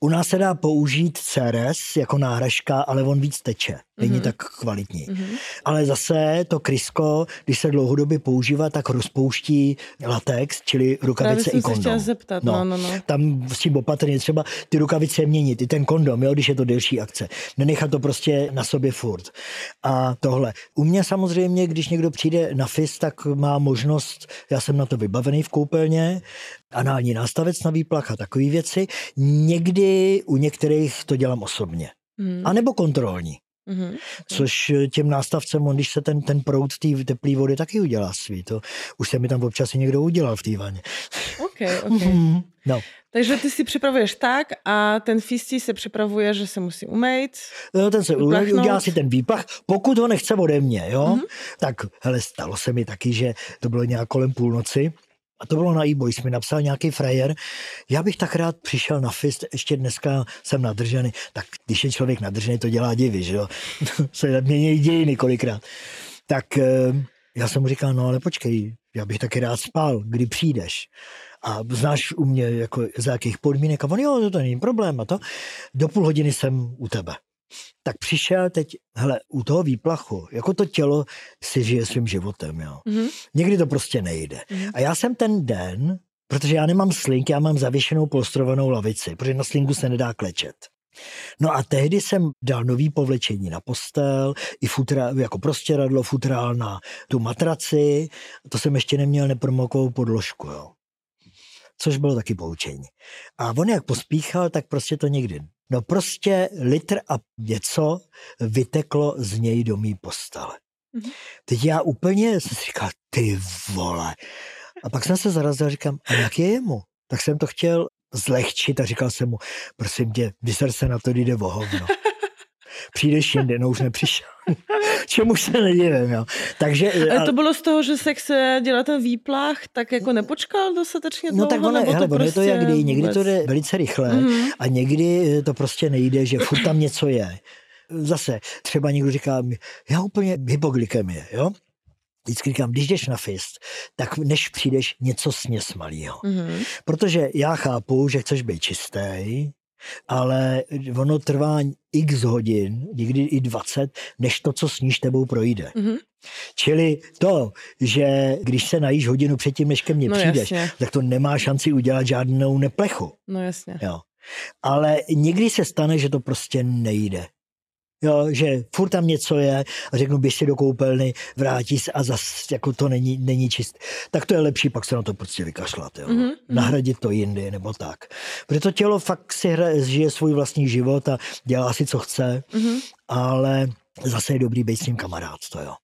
U nás se dá použít CRS jako náhražka, ale on víc teče. Není Mhm. mm-hmm. tak kvalitní. Mhm. Ale zase to krysko, když se dlouhodobě používá, tak rozpouští latex, čili Právě rukavice jsem i se kondom. chtěla zeptat. No, no, no. Tam s tím opatrně třeba ty rukavice měnit, i ten kondom, jo, když je to delší akce. Nenechat to prostě na sobě furt. A tohle. U mě samozřejmě, když někdo přijde na FIS, tak má možnost, já jsem na to vybavený v koupelně, anální nástavec na výplach a takové věci. Někdy u některých to dělám osobně. Mhm. A nebo kontrolní. Mhm. Což těm nástavcem, on, když se ten, ten proud té teplé vody taky udělá svý. To už se mi tam občas i někdo udělal v té vaně. OK, OK. Mhm. No. Takže ty si připravuješ tak a ten fistí se připravuje, že se musí umýt. No, ten se Vyplachnout. udělá si ten výplach, pokud ho nechce ode mě, jo? Mhm. Mm-hmm. Tak, hele, stalo se mi taky, že to bylo nějak kolem půlnoci, a to bylo na e mi napsal nějaký frajer, já bych tak rád přišel na fist, ještě dneska jsem nadržený, tak když je člověk nadržený, to dělá divy, že jo, se mění dějiny kolikrát. Tak eh, já jsem mu říkal, no ale počkej, já bych taky rád spal, kdy přijdeš. A znáš u mě, jako za jakých podmínek, a on, jo, to není problém, a to. Do půl hodiny jsem u tebe. Tak přišel teď, hele, u toho výplachu, jako to tělo si žije svým životem, jo. Mhm. Někdy to prostě nejde. Mhm. A já jsem ten den, protože já nemám slink, já mám zavěšenou polstrovanou lavici, protože na slinku se nedá klečet. No a tehdy jsem dal nový povlečení na postel, i futra, jako prostěradlo, futrál na tu matraci, to jsem ještě neměl nepromokovou podložku, jo. Což bylo taky poučení. A on jak pospíchal, tak prostě to někdy. No prostě litr a něco vyteklo z něj do mý postele. Mhm. Teď já úplně jsem si říkal, ty vole. A pak jsem se zarazil a říkám, a jak je jemu? Tak jsem to chtěl zlehčit a říkal jsem mu, prosím tě, vyser se na to, jde o hovno. Přijdeš jinde, no už nepřišel. Čemu se nedivím, jo. Takže, Ale to bylo z toho, že se chce dělat ten výplach, tak jako nepočkal dostatečně no dlouho? tak ono, hele, ono je to jak kdy, někdy vůbec? to jde velice rychle Mhm. a někdy to prostě nejde, že furt tam něco je. Zase třeba někdo říká, já úplně hypoglykemie, jo. Vždycky říkám, když jdeš na fist, tak než přijdeš něco směs malýho. Mhm. Protože já chápu, že chceš být čistý, ale ono trvá x hodin, někdy i 20, než to, co sníš tebou projde. Mhm. Čili to, že když se najíš hodinu předtím, než ke mně No přijdeš, jasně. tak to nemá šanci udělat žádnou neplechu. No jasně. Jo. Ale někdy se stane, že to prostě nejde. Jo, že furt tam něco je a řeknu, běž si do koupelny, vrátí se a zas jako to není, není čist. Tak to je lepší pak se na to prostě vykašlat. Jo. Mhm, mhm. Nahradit to jindy nebo tak. Protože to tělo fakt si hra, žije svůj vlastní život a dělá si, co chce, Mhm. ale zase je dobrý být s ním kamarád, to jo.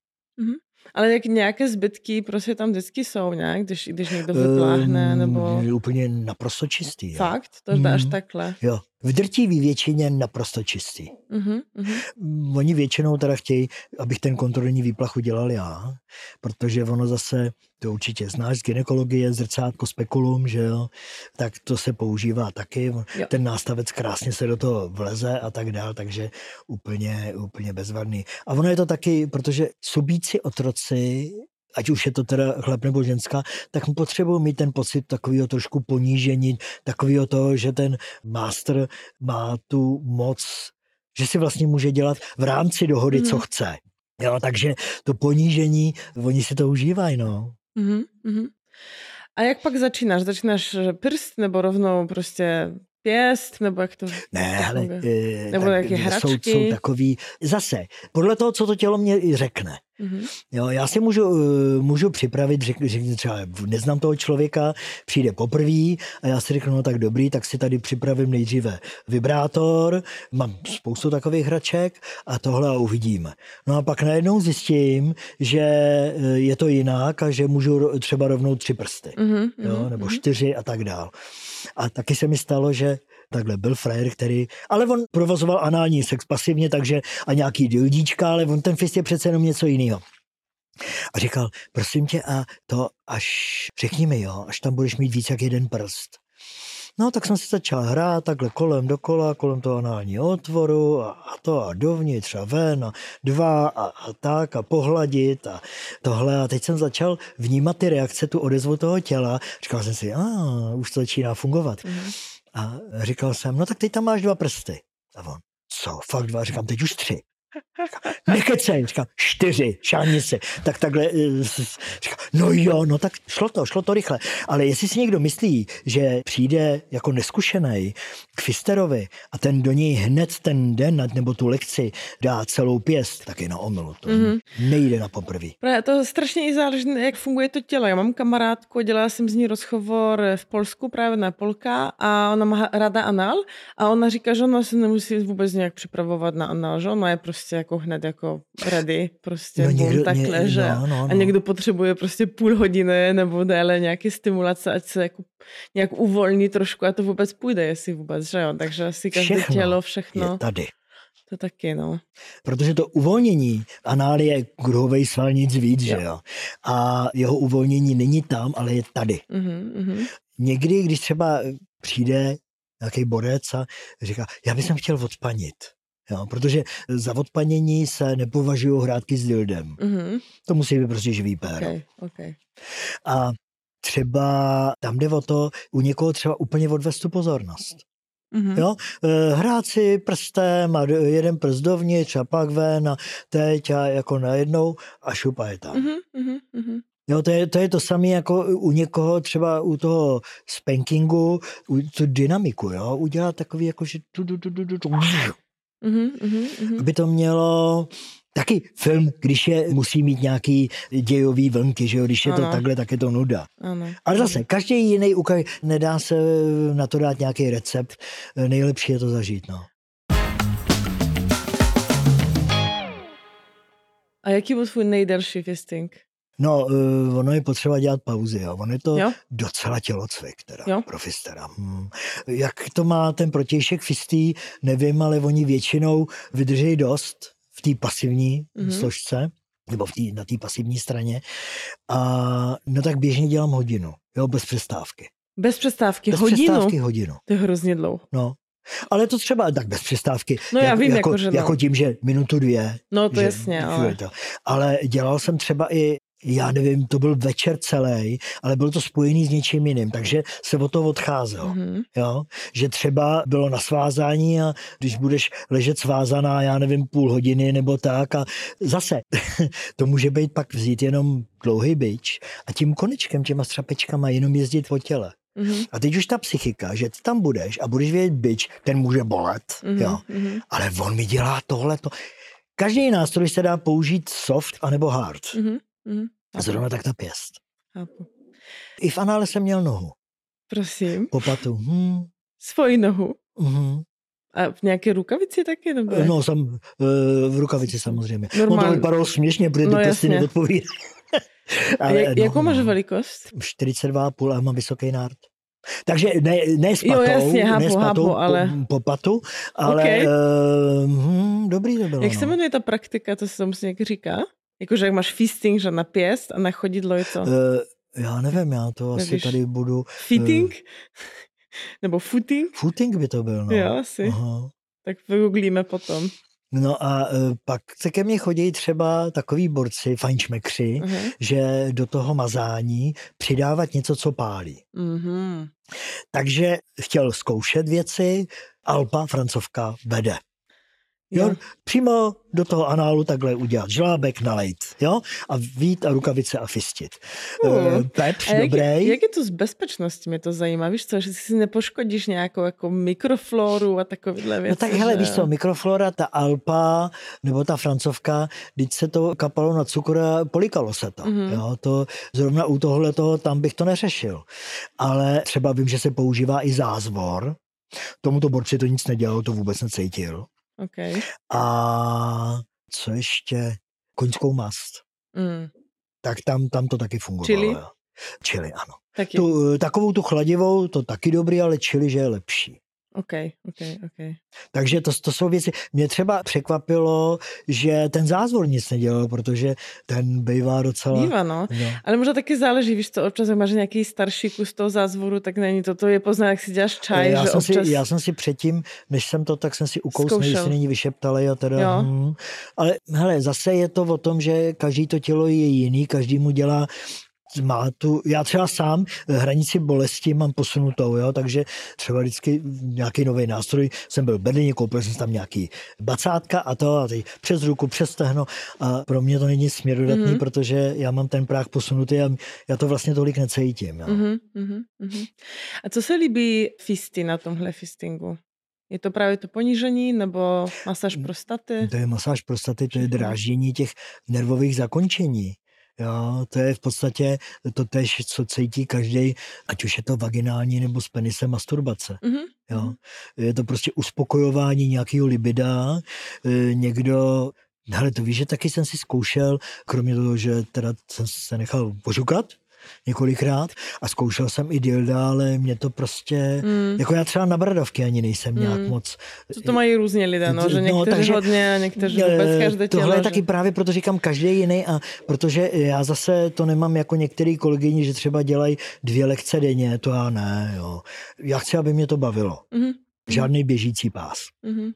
Ale jak nějaké zbytky prostě tam vždycky jsou, ne? Když, když někdo vypláhne, nebo... Ehm, úplně naprosto čistý. Jo. Fakt? To jde až Mm. takhle. Jo, v drtivé většině naprosto čistý. Mhm, mhm. Mm, Oni většinou teda chtějí, abych ten kontrolní výplach udělal já, protože ono zase, to určitě znáš z gynekologie, zrcátko spekulum, že jo, tak to se používá taky. Jo. Ten nástavec krásně se do toho vleze a tak dál, takže úplně, úplně bezvadný. A ono je to taky, protože subíci otroci ať už je to teda chlap nebo ženská, tak potřebují mít ten pocit takového trošku ponížení, takového toho, že ten master má tu moc, že si vlastně může dělat v rámci dohody, co Mhm. chce. Jo, takže to ponížení, oni si to užívají, no. Mhm, mhm. A jak pak začínáš? Začínáš prst nebo rovnou prostě pěst, nebo jak to? Ne, to ale funguje? eh, Nebo tak nějaké jsou, hračky? jsou takový, zase, podle toho, co to tělo mě řekne. Mhm. Jo, já si můžu, eh, můžu připravit, řek, řekni třeba, neznám toho člověka, přijde poprvé a já si řeknu, no tak dobrý, tak si tady připravím nejdříve vibrátor, mám spoustu takových hraček a tohle a uvidíme. No a pak najednou zjistím, že eh, je to jinak a že můžu třeba rovnou tři prsty, Mhm, jo, mhm, nebo mhm. čtyři a tak dál. A taky se mi stalo, že takhle byl frajer, který, ale on provozoval anální sex pasivně, takže a nějaký dildíčka, ale on ten fist je přece jenom něco jiného. A říkal, prosím tě, a to až, řekni mi jo, až tam budeš mít víc jak jeden prst. No, tak jsem se začal hrát takhle kolem dokola, kolem toho análního otvoru a, a to a dovnitř a ven a dva a, a tak a pohladit a tohle. A teď jsem začal vnímat ty reakce, tu odezvu toho těla. Říkal jsem si, a už to začíná fungovat. Mhm. A říkal jsem, no tak teď tam máš dva prsty. A on, co, fakt dva? Říkám, teď už tři. Nekecej, říkám, čtyři, šánice. Tak takhle, eh, s- s- říkám, no jo, no tak šlo to, šlo to rychle. Ale jestli si někdo myslí, že přijde jako neskušený k Fisterovi a ten do něj hned ten den nebo tu lekci dá celou pěst, tak je na omylu. To Mhm. nejde na poprvé. Právě to strašně i záleží, jak funguje to tělo. Já mám kamarádku, dělala jsem z ní rozhovor v Polsku, právě na Polka a ona má ráda anal a ona říká, že ona se nemusí vůbec nějak připravovat na anal, že ona je prostě jako hned jako ready, prostě No no, někdo- takhle, ně- že no, no, a no. někdo potřebuje prostě půl hodiny nebo déle nějaké stimulace, ať se jako nějak uvolní trošku a to vůbec půjde, jestli vůbec, že jo, takže asi každé Všechno tělo, všechno, Je tady. to taky, no. Protože to uvolnění anály je kruhovej sval nic víc, že Jo. jo. A jeho uvolnění není tam, ale je tady. Mhm, mhm. Někdy, když třeba přijde nějaký borec a říká, já bych chtěl odpanit. Jo, protože za odpanění se nepovažují hrátky s dildem. Mhm, To musí být prostě živý péro. okay, okay. A třeba tam jde o to, u někoho třeba úplně odvést tu pozornost. Mhm. Jo? Eh, Hrát si prstem a jeden prst dovnitř a pak ven a teď a jako najednou a šupa je tam. Mhm, mhm, mhm. Jo, to je, to je to samé jako u někoho třeba u toho spankingu, u tu dynamiku, jo, udělat takový jako, že tu, tu, tu, tu, tu, tu, Mhm, mhm, mhm. aby to mělo taky film, když je, musí mít nějaký dějový vlnky, že jo, když je to Ano. takhle, tak je to nuda. Ano. Ale zase, každý jiný ukaz, nedá se na to dát nějaký recept, nejlepší je to zažít, no. A jaký byl tvůj nejdelší fisting? No, uh, ono je potřeba dělat pauzy, jo. Ono je to Jo? docela tělocvik, teda, Jo. pro fistera. Hmm. Jak to má ten protějšek fistý, nevím, ale oni většinou vydrží dost v té pasivní Mhm. mm-hmm. složce, nebo v tý, na té pasivní straně. A no tak běžně dělám hodinu, jo, bez přestávky. Bez přestávky, Bez hodinu? přestávky hodinu, To je hrozně dlouho. no. Ale to třeba tak bez přestávky. No já vím, jako, jako, že no. jako tím, že minutu dvě. No to že, jasně, ale... To. Ale dělal jsem třeba i já nevím, to byl večer celý, ale bylo to spojený s něčím jiným, takže se o to odcházel. Mhm. Jo? Že třeba bylo na svázání a když budeš ležet svázaná, já nevím, půl hodiny nebo tak a zase to může být pak vzít jenom dlouhý byč a tím konečkem, těma střapečkama jenom jezdit po těle. Mhm. A teď už ta psychika, že ty tam budeš a budeš vědět byč, ten může bolet, Mhm. jo? Mhm. ale on mi dělá tohleto. Každý nástroj se dá použít soft anebo hard. Mhm. Mhm. Chápu, Zrovna tak ta pěst. chápu. I v anále jsem měl nohu. Prosím. Po patu. Hmm, Svoji nohu. hmm. A v nějaké rukavici taky? Nebo? No, sam, eh, v rukavici samozřejmě. No, Normálně. to vypadalo směšně, protože ty No, testy jasně. neodpovídají. A jak, jakou máš velikost? 42,5 a mám vysoký nárt. Takže ne, ne s patou, Jo, jasně, chápu, ne s patou chápu, ale- po, po patu, ale Okej. uh, hm, dobrý to bylo. Jak se no. jmenuje ta praktika, to se tomu nějak říká? Jakože jak máš fisting, že na pěst a na chodidlo je to Uh, já nevím, já to asi Nevíš. tady budu... fitting? Nebo footing? Footing by to byl, no. Jo, asi. Aha. Tak vygooglíme potom. No a uh, pak se ke mně chodí třeba takový borci, fajnšmekři, Uh-huh. že do toho mazání přidávat něco, co pálí. Mm-hmm. Takže chtěl zkoušet věci, Alpa, francovka, vede. Jo, Jo. přímo do toho análu takhle udělat žlábek, nalejt, jo, a vít a rukavice a fistit. Hmm. Uh, pepř, A jak, dobrý. jak je to s bezpečností, mě to zajímá. Víš co, že si nepoškodíš nějakou jako mikrofloru a takovéhle věci. No tak hele, že... víš co, mikroflora, ta Alpa, nebo ta francovka, když se to kapalo na cukr a polikalo se to. Mhm. Mm-hmm. Jo, to zrovna u tohle toho, tam bych to neřešil. Ale třeba vím, že se používá i zázvor. Tomuto borci to nic nedělalo, to vůbec necítil. Okay. A co ještě? Koňskou mast. Mm. Tak tam, tam to taky fungovalo. Chili? jo. Chili, ano. Taky. Tu, takovou tu chladivou, to taky dobrý, ale chili, že je lepší. OK, OK, OK. Takže to, to jsou věci. Mě třeba překvapilo, že ten zázvor nic nedělal, protože ten bývá docela... Bývá, no. No. Ale možná taky záleží, víš co, občas jak máš nějaký starší kus toho zázvoru, tak není to, to je poznat, jak si děláš čaj, já, že jsem občas... si, já jsem si předtím, než jsem to, tak jsem si ukousnul, jestli není vyšeptalej a teda... Jo. Hm. Ale hele, zase je to o tom, že každý to tělo je jiný, každý mu dělá má tu, já třeba sám hranici bolesti mám posunutou, jo, takže třeba vždycky nějaký nový nástroj, jsem byl v Berlíně, koupil jsem tam nějaký bacátka a to a teď přes ruku, přes stehno a pro mě to není směrodatný, Mhm. mm-hmm. protože já mám ten práh posunutý a já to vlastně tolik necítím. Jo. Mhm, mhm, mhm. A co se líbí fisty na tomhle fistingu? Je to právě to ponížení nebo masáž prostaty? To je masáž prostaty, to je Všechno. dráždění těch nervových zakončení. Jo, to je v podstatě to tež, co cítí každý, ať už je to vaginální nebo s penisem masturbace. Mhm, Jo. mhm. Je to prostě uspokojování nějakého libida. E, Někdo, hele, to víš, že taky jsem si zkoušel, kromě toho, že teda jsem se nechal požukat několikrát a zkoušel jsem i dilda, ale mě to prostě, Mm. jako já třeba na bradavky ani nejsem nějak Mm. moc To, to mají různě lidé, no, že No, někteří takže, hodně a někteří vůbec každé tělo. Tohle je taky právě proto říkám každý jiný a protože já zase to nemám jako některý kolegyni, že třeba dělají dvě lekce denně, to já ne, jo. Já chci, aby mě to bavilo. Mhm, Žádný běžící pás. mhm.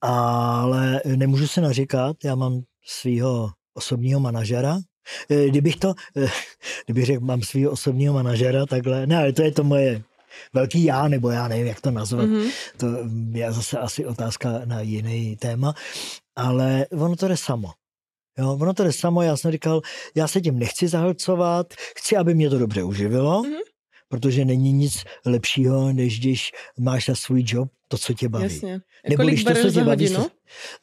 Ale nemůžu se naříkat, já mám svého osobního manažera. Eh, Kdybych to, eh, kdybych řekl, mám svého osobního manažera, takhle, ne, ale to je to moje velký já, nebo já nevím, jak to nazvat. Mhm. To je zase asi otázka na jiný téma, ale ono to jde samo. Jo, ono to jde samo, já jsem říkal, já se tím nechci zahlcovat, chci, aby mě to dobře uživilo, Mhm. protože není nic lepšího, než když máš na svůj job to, co tě baví. Jasně. Nebo Kolik když to, co tě baví, hodinu?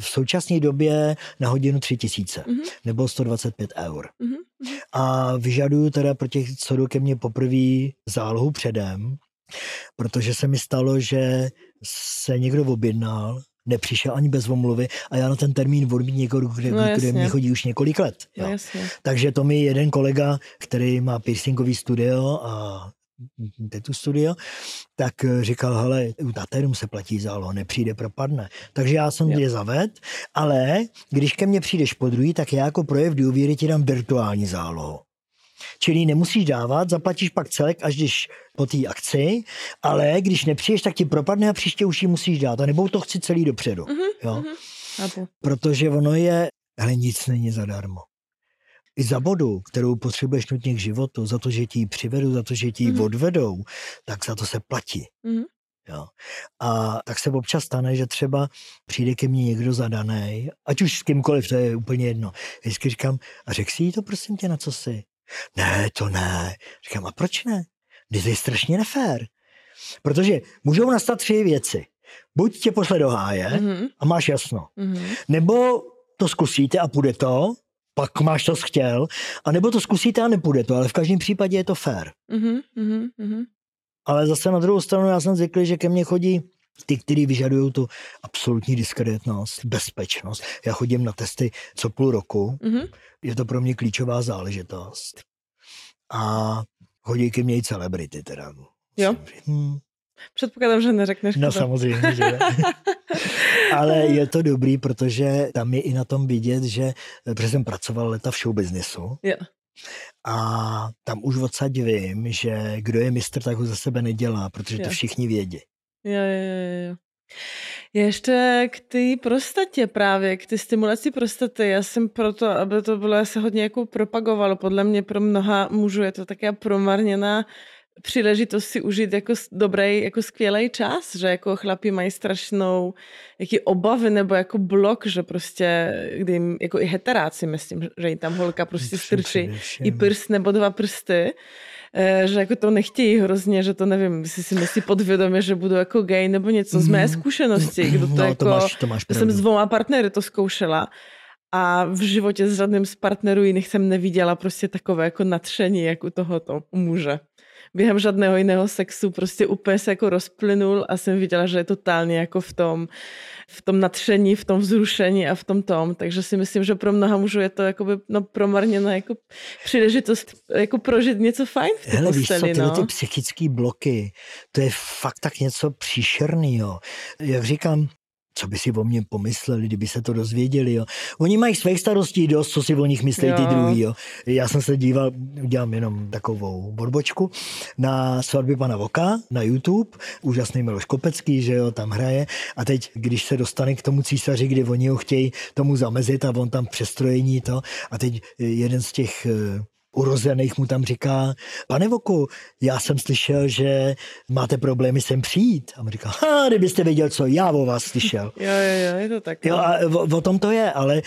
v současné době na hodinu tři tisíce Mhm, nebo 125 eur. mhm, mhm. A vyžaduju teda pro těch, co jdou ke mně poprvé zálohu předem, protože se mi stalo, že se někdo objednal, nepřišel ani bez omluvy a já na ten termín budu mít někoho, kde, No, no, kde mě chodí už několik let. No, Jo. jasně. Takže to mi jeden kolega, který má piercingový studio a tetu studio, tak eh, říkal, hele, u Taterum se platí záloha, nepřijde, propadne. Takže já jsem je zaved, ale když ke mně přijdeš po druhý, tak já jako projev důvěry ti dám virtuální zálohu. Čili nemusíš dávat, zaplatíš pak celek, až když po té akci, ale když nepřijdeš, tak ti propadne a příště už ji musíš dát. A nebo to chci celý dopředu. Mhm, Jo? mhm. Chápu. Protože ono je, ale nic není zadarmo. I za vodu, kterou potřebuješ nutně k životu, za to, že ti ji přivedou, za to, že ti ji Mhm. odvedou, tak za to se platí. Mhm. Jo. A tak se občas stane, že třeba přijde ke mně někdo zadaný, ať už s kýmkoliv, to je úplně jedno. Vždycky říkám, a řekl si jí to prosím tě, na co si? Ne, to ne. Říkám, a proč ne? Když to je strašně nefér. Protože můžou nastat tři věci. Buď tě pošle do háje Mhm, a máš jasno. mhm. Nebo to zkusíte a půjde to, pak máš to chtěl, a nebo to zkusíte a nepůjde to, ale v každém případě je to fér. Mhm, mhm, mhm. Ale zase na druhou stranu já jsem zvyklý, že ke mně chodí ty, který vyžadují tu absolutní diskrétnost, bezpečnost. Já chodím na testy co půl roku, Mhm. je to pro mě klíčová záležitost. A chodí ke mně i celebrity teda. Jo. Hmm, Předpokládám, že neřekneš no kdo. samozřejmě, že ne. Ale je to dobrý, protože tam je i na tom vidět, že, protože jsem pracoval leta v showbiznesu, Jo. a tam už odsaď vím, že kdo je mistr, tak ho za sebe nedělá, protože to všichni vědí. Jo, jo, jo, jo. Ještě k té prostatě právě, k té stimulaci prostaty. Já jsem proto, aby to bylo se hodně jako propagovalo. Podle mě pro mnoha mužů je to také promarněná příležitost si užít jako dobrý, jako skvělý čas, že jako chlapi mají strašnou jaký obavy nebo jako blok, že prostě, kdy jim, jako i heteráci, myslím, že jim tam holka prostě strčí i prst nebo dva prsty, eh, že jako to nechtějí hrozně, že to nevím, jestli si myslí podvědomě, že budu jako gay nebo něco z mé Mhm. zkušenosti, kdo to no, jako, to máš, to máš jsem s dvoma partnery to zkoušela a v životě s žádným z partnerů jiných jsem neviděla prostě takové jako natření, jak u tohoto muže. Během žádného jiného sexu prostě úplně se jako rozplynul a jsem viděla, že je totálně jako v tom, v tom natření, v tom vzrušení a v tom tom, takže si myslím, že pro mnoha mužů je to jakoby, no, promarněná jako příležitost jako prožít něco fajn v té Hele, víš co, posteli, tyhle no. ty psychické bloky, to je fakt tak něco příšernýho. Jak říkám, co by si o mě pomysleli, kdyby se to dozvěděli, jo. Oni mají svých starostí dost, co si o nich myslí ty Jo. druhý, jo. Já jsem se díval, dělám jenom takovou borbočku, na svatby pana Voka na YouTube, úžasný Miloš Kopecký, že jo, tam hraje a teď, když se dostane k tomu císaři, kdy oni ho chtějí tomu zamezit a on tam přestrojení to a teď eh, jeden z těch eh, urozených mu tam říká, pane Voku, já jsem slyšel, že máte problémy sem přijít. A on říká, ha, kdybyste věděl, co já o vás slyšel. Jo, jo, jo, je to tak. Jo, no. a o, o tom to je, ale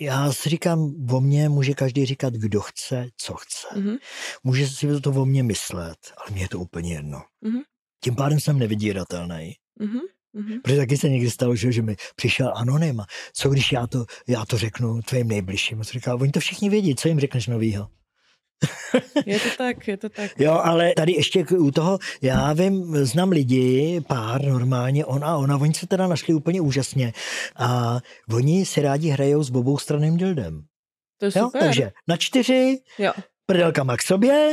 já si říkám, o mně může každý říkat, kdo chce, co chce. Mhm. Může si to o mně myslet, ale mně je to úplně jedno. Mhm. Tím pádem jsem nevydíratelný. Mhm, mhm. Protože taky se někdy stalo, že, že mi přišel anonym. a Co když já to, já to řeknu tvým nejbližším? A říkal, oni to všichni vědí, co jim řekneš novýho. Je to tak, je to tak. Jo, ale tady ještě u toho, já vím, znám lidi, pár normálně, on a ona, oni se teda našli úplně úžasně a oni si rádi hrajou s bobou straným dildem. To je Jo? super. Takže na čtyři, Jo. prdelkama k sobě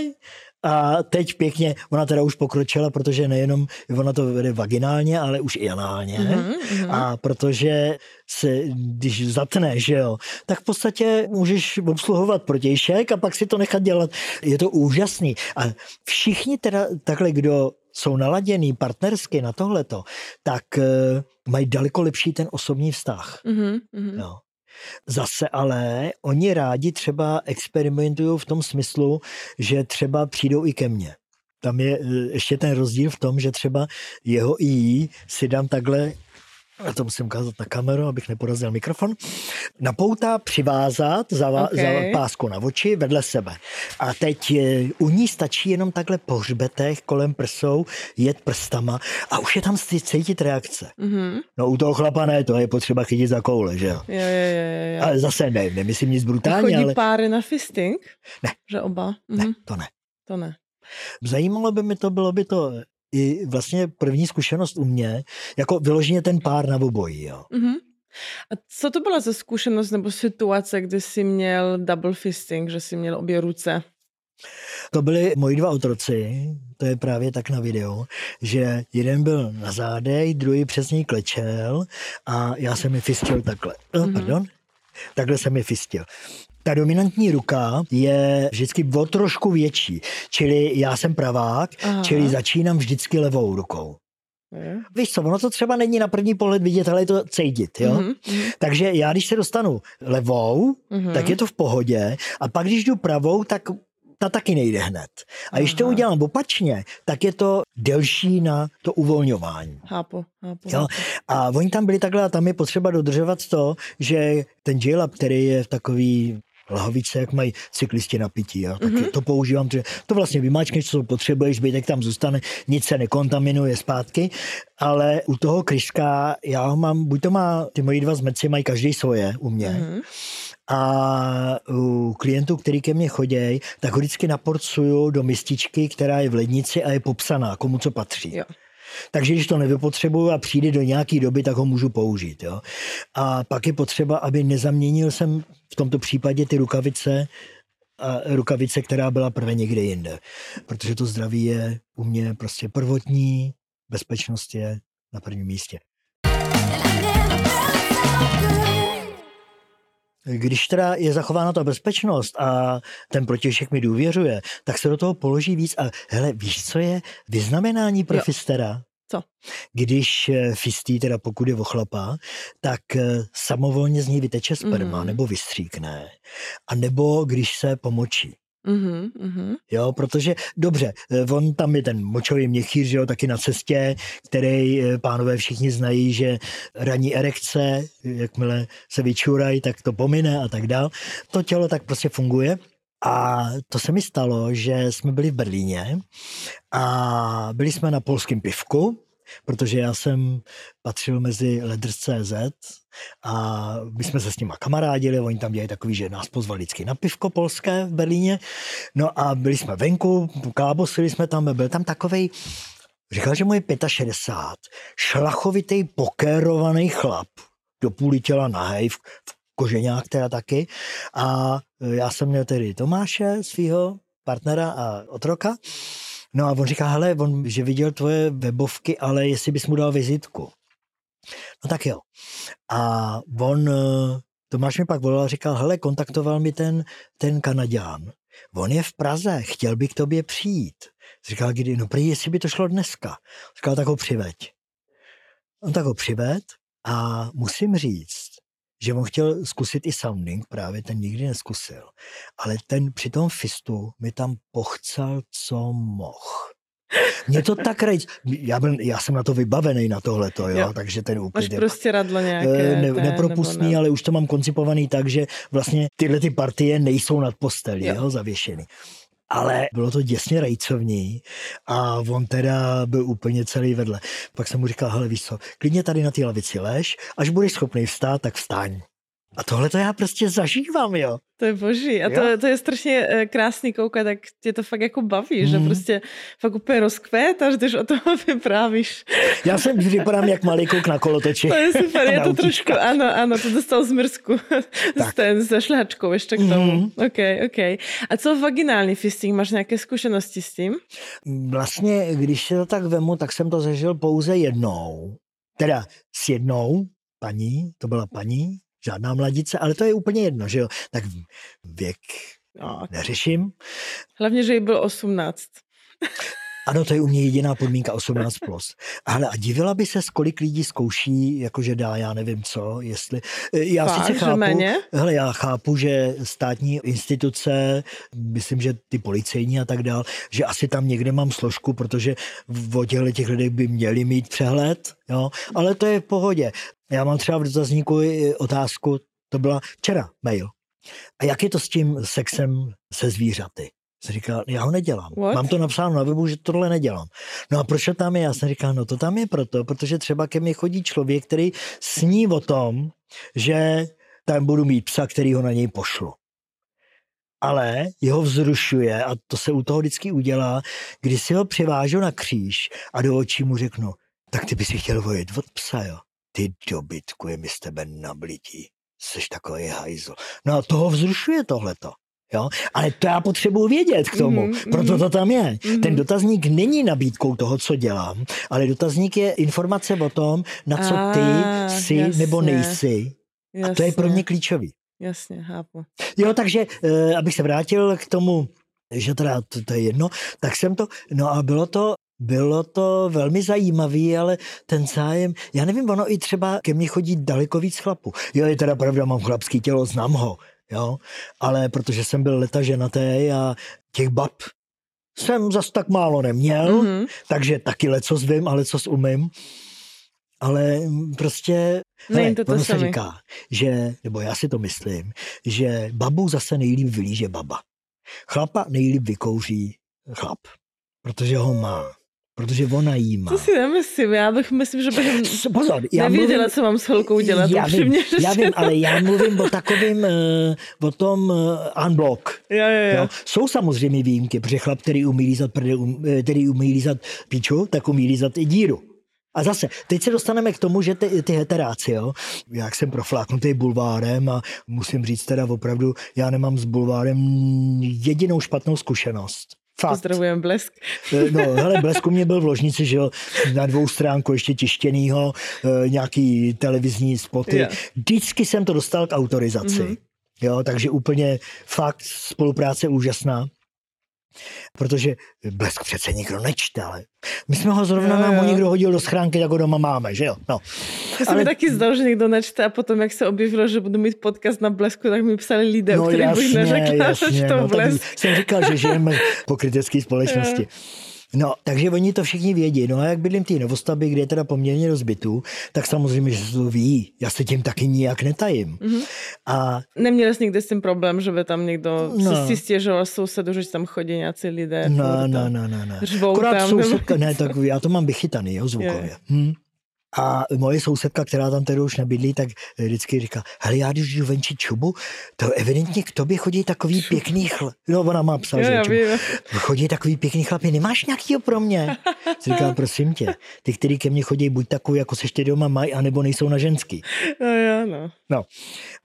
a teď pěkně, ona teda už pokročila, protože nejenom ona to vede vaginálně, ale už i análně. Mhm, mhm. A protože se, když zatne, že jo, tak v podstatě můžeš obsluhovat protějšek a pak si to nechat dělat. Je to úžasný. A všichni teda takhle, kdo jsou naladěný partnersky na tohleto, tak uh, mají daleko lepší ten osobní vztah. Mhm, mhm. Jo. Zase ale oni rádi třeba experimentují v tom smyslu, že třeba přijdou i ke mně. Tam je eh, ještě ten rozdíl v tom, že třeba jeho i si dám takhle, a to musím ukázat na kameru, abych neporazil mikrofon, na pouta přivázat za, Ok. okay. za pásku na oči vedle sebe. A teď eh, u ní stačí jenom takhle po hřbetech kolem prsou jet prstama a už je tam cítit reakce. Mhm. No u toho chlapa ne, to je potřeba chytit za koule, že jo. Jo, jo, jo, jo. Ale zase ne, nemyslím nic brutálně, chodí ale páry na fisting? Ne. Že oba? ne, Mhm. to ne. To ne. Zajímalo by mi to, bylo by to i vlastně první zkušenost u mě, jako vyloženě ten pár na obojí, jo. Mhm. A co to byla za zkušenost nebo situace, kdy jsi měl double fisting, že jsi měl obě ruce? To byli moji dva otroci, to je právě tak na videu, že jeden byl na zádech, druhý přes něj klečel a já jsem mi fistil takhle. Mhm. Pardon? Takhle jsem mi fistil. Ta dominantní ruka je vždycky o trošku větší, čili já jsem pravák, Aha. čili začínám vždycky levou rukou. Jo. Víš co, ono to třeba není na první pohled vidět, ale je to cítit, jo? Mhm, mhm, Takže já, když se dostanu levou, mhm. tak je to v pohodě a pak, když jdu pravou, tak ta taky nejde hned. A když to Aha. udělám opačně, tak je to delší na to uvolňování. Chápu, chápu. Jo? A oni tam byli takhle a tam je potřeba dodržovat to, že ten j který je v takový lahovice, jak mají cyklisti na pití. Jo? Tak Mhm. to používám, že to vlastně vymáčkneš, co potřebuješ, zbytek tam zůstane, nic se nekontaminuje zpátky, ale u toho kryška já ho mám, buď to má, ty moji dva zmeci mají každý svoje u mě, Mhm. a u klientů, který ke mně chodí, tak ho vždycky naporcuju do mističky, která je v lednici a je popsaná, komu co patří. Jo. Takže když to nevypotřebuju a přijde do nějaké doby, tak ho můžu použít. Jo? A pak je potřeba, aby nezaměnil jsem v tomto případě ty rukavice a rukavice, která byla prvé někde jinde. Protože to zdraví je u mě prostě prvotní, bezpečnost je na prvním místě. Když teda je zachována ta bezpečnost a ten protějšek mi důvěřuje, tak se do toho položí víc. A hele, víš, co je vyznamenání pro Jo. fistera? Co? Když eh, fistí, teda pokud je o chlapa, tak eh, samovolně z něj vyteče sperma, Mhm. nebo vystříkne. A nebo když se pomočí. Mhm, mhm. Jo, protože dobře, eh, on tam je ten močový měchýř, jo, taky na cestě, který eh, pánové všichni znají, že ranní erekce, jakmile se vyčurají, tak to pomine a tak dál. To tělo tak prostě funguje. A to se mi stalo, že jsme byli v Berlíně a byli jsme na polském pivku, protože já jsem patřil mezi Ledrs.cz a my jsme se s nima kamarádili, oni tam dělají takový, že nás pozvali vždycky na pivko polské v Berlíně. No a byli jsme venku, kábosili jsme tam, byl tam takovej, říkal, že mu je 65, šlachovitý pokérovaný chlap, do půli těla nahej, v, v koženách teda taky. A já jsem měl tedy Tomáše, svého partnera a otroka. No a on říká, hele, on, že viděl tvoje webovky, ale jestli bys mu dal vizitku. No tak jo. A on, Tomáš mi pak volal a říkal, hele, kontaktoval mi ten, ten Kanaďán. On je v Praze, chtěl by k tobě přijít. Říkal, kdy, no prý, jestli by to šlo dneska. Říkal, tak ho přiveď. On tak ho přived a musím říct, že on chtěl zkusit i sounding, právě ten nikdy neskusil. Ale ten při tom fistu mi tam pochcal, co mohl. Mě to tak rejc, já, byl, já jsem na to vybavený na tohleto, jo, Jo. takže ten Máš úklid je prostě radlo Eh, nějaké. ne, té, nepropustný, ne? ale už to mám koncipovaný tak, že vlastně tyhle ty partie nejsou nad postelí. Jo. Jo, zavěšený. Ale bylo to děsně rajcovní a on teda byl úplně celý vedle. Pak jsem mu říkal, hele víš co, klidně tady na té lavici lež, až budeš schopný vstát, tak vstaň. A tohle to já prostě zažívám, jo. To je boží. A Jo. to, to je strašně eh, krásný koukat, tak tě to fakt jako baví, že Mhm. prostě fakt úplně rozkvétáš, když o toho vyprávíš. Já jsem vypadám jak malý kouk na kolotoči. To je super, je to trošku, ano, ano, to dostal z mrzku. Tak. Ten se šlehačkou ještě k tomu. Mhm. OK, OK. A co vaginální fisting? Máš nějaké zkušenosti s tím? Vlastně, když se to tak vemu, tak jsem to zažil pouze jednou. Teda s jednou paní, to byla paní, žádná mladice, ale to je úplně jedno, že jo. Tak věk No, neřeším. hlavně, že jí byl 18. Ano, to je u mě jediná podmínka 18+. Plus. Ale a divila by se, kolik lidí zkouší, jakože dá, já nevím co, jestli... Já Fakt, sice chápu, méně? hele, já chápu, že státní instituce, myslím, že ty policejní a tak dál, že asi tam někde mám složku, protože o těchto těch lidech by měli mít přehled, jo, ale to je v pohodě. Já mám třeba v dotazníku otázku, to byla včera mail. A jak je to s tím sexem se zvířaty? Jsem říkal, já ho nedělám. What? Mám to napsáno na webu, že tohle nedělám. No a proč to tam je? Já jsem říkal, no to tam je proto, protože třeba ke mně chodí člověk, který sní o tom, že tam budu mít psa, který ho na něj pošlu. Ale jeho vzrušuje, a to se u toho vždycky udělá, když si ho přivážu na kříž a do očí mu řeknu, tak ty bys si chtěl vojet od psa, jo? Ty dobytku je mi z tebe nablití. Jsi takový hajzl. No a toho vzrušuje tohleto. Jo? Ale to já potřebuji vědět k tomu, Mhm, mm-hmm, proto mhm. to tam je. Mhm. Mm-hmm. Ten dotazník není nabídkou toho, co dělám, ale dotazník je informace o tom, na co ty A, jsi jasně. nebo nejsi. Jasně, A to je pro mě klíčový. Jasně, chápu. Jo, takže eh, abych se vrátil k tomu, že teda to, to je jedno, tak jsem to, no a bylo to, bylo to velmi zajímavý, ale ten zájem, já nevím, ono i třeba ke mně chodí daleko víc chlapů. Jo, je teda pravda, mám chlapský tělo, znám ho, jo, ale protože jsem byl leta ženatý a těch bab jsem zas tak málo neměl, Mhm. takže taky lecos vím a lecos umím. Ale prostě, Není to to ono se říká, že, nebo já si to myslím, že babu zase nejlíp vylíže baba. Chlapa nejlíp vykouří chlap, protože ho má. Protože ona jí má. To si nemyslím, já bych myslím, že bych Pozor, já nevěděla, mluvím, co mám s holkou dělat. já vím, já vím, ale já mluvím o takovým, eh, o tom eh, unblock. Jo, jo, jo. Jo. Jsou samozřejmě výjimky, protože chlap, který umí lízat, prdel, um, eh, který umí lízat píču, tak umí lízat i díru. A zase, teď se dostaneme k tomu, že ty, ty heteráci, jo, jak jsem profláknutý bulvárem a musím říct teda opravdu, já nemám s bulvárem jedinou špatnou zkušenost. Fakt. Pozdravujem blesk. Eh, No, hele, Blesku mě byl v ložnici, že jo, na dvou stránku ještě tištěnýho, eh, nějaký televizní spoty. Jo. Vždycky jsem to dostal k autorizaci. Mhm. Jo, takže úplně fakt spolupráce úžasná. Protože blesk přece nikdo nečte, ale my jsme ho zrovna Jo, nám ho jo. někdo hodil do schránky, tak ho doma máme, že jo? No. To se Ale- mi taky zdalo, že někdo nečte a potom, jak se objevilo, že budu mít podcast na blesku, tak mi psali lidé, o kterých bych neřekla, že to no, blesk. jsem říkal, že žijeme v pokrytecké společnosti. No, takže oni to všichni vědí. No a jak bydlím v té novostavbě, kde je teda poměrně rozbytů, tak samozřejmě, že to ví. Já se tím taky nijak netajím. Mhm. A Neměli jsi nikdy s tím problém, že by tam někdo No. no. si stěžoval sousedu, že tam chodí nějací lidé. no, no, no, no, no. řvou Akorát tam, sousedka, ne, tak já to mám vychytaný, jo, zvukově. Jo. Hm. A moje sousedka, která tam tedy už nebydlí, tak vždycky říká, hele, já když jdu venčit čubu, to evidentně k tobě chodí takový pěkný chl... No, ona má psa, Jo, že já čubu. Chodí takový pěkný chlapi, nemáš nějakýho pro mě? Říká, prosím tě, ty, který ke mně chodí, buď takový, jako se ještě doma mají, anebo nejsou na ženský. No, jo, no. No.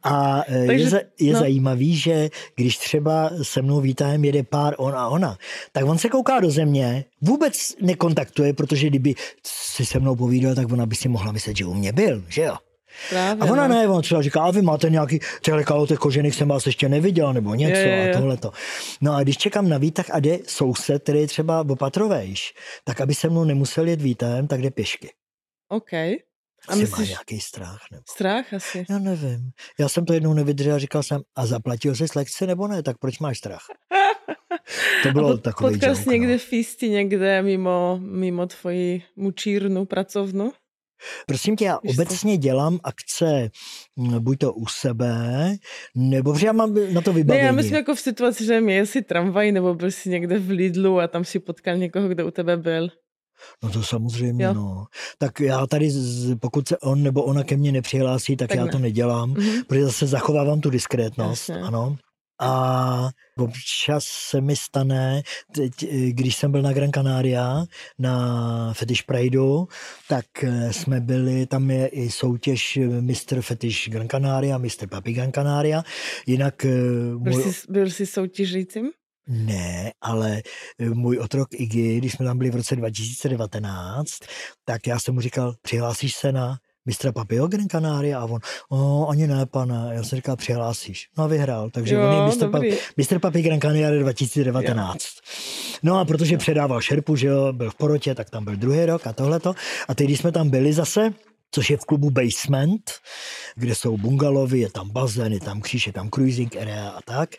A e, Takže- je, za, je no. zajímavý, že když třeba se mnou výtahem jede pár on a ona, tak on se kouká do země, vůbec nekontaktuje, protože kdyby si se mnou povídal, tak ona by si mohla myslet, že u mě byl, že jo? Právě, A ona no. ne, ona třeba říká, a vy máte nějaký, těhle kalotech kožených jsem vás ještě neviděl, nebo něco Jo, jo, a tohleto. No a když čekám na výtah a jde soused, který je třeba opatrovejš, tak aby se mnou nemusel jet výtahem, tak jde pěšky. OK. A Asi má myslíš, nějaký strach, nebo... strach asi. Já nevím. Já jsem to jednou nevydržel a říkal jsem, a zaplatil jsi lekci nebo ne, tak proč máš strach? To bylo takový Potkal joke, někde no. v Físti někde mimo, mimo tvoji mučírnu pracovnu? Prosím tě, já Víš co? obecně dělám akce mm, buď to u sebe, nebo protože já mám na to Ne, vybavení. já myslím jako v situaci, že měl si tramvaj nebo byl si někde v Lidlu a tam si potkal někoho, kdo u tebe byl. No to samozřejmě, Jo. no. Tak já tady, pokud se on nebo ona ke mně nepřihlásí, tak, Tak já ne. to nedělám, Mhm. protože zase zachovávám tu diskrétnost, Jasně. ano. A občas se mi stane, teď, když jsem byl na Gran Canaria, na Fetish Prideu, tak eh, jsme byli, tam je i soutěž eh, Mr. Fetish Gran Canaria, Mr. Papi Gran Canaria, jinak eh, Byl můj, jsi, byl jsi soutěžícím? ne, ale můj otrok Iggy, když jsme tam byli v roce 2019, tak já jsem mu říkal, přihlásíš se na mistra Papio Gran Canaria? A on, o, ani ne, pane. Já jsem říkal, přihlásíš. No a vyhrál, takže Jo, on je dobrý. Papi, Mr. Papi Gran Canaria 2019. No a protože předával šerpu, že jo, byl v porotě, tak tam byl druhý rok a tohleto. A teď, když jsme tam byli zase, což je v klubu Basement, kde jsou bungalovy, je tam bazén, je tam kříž, je tam cruising area a tak,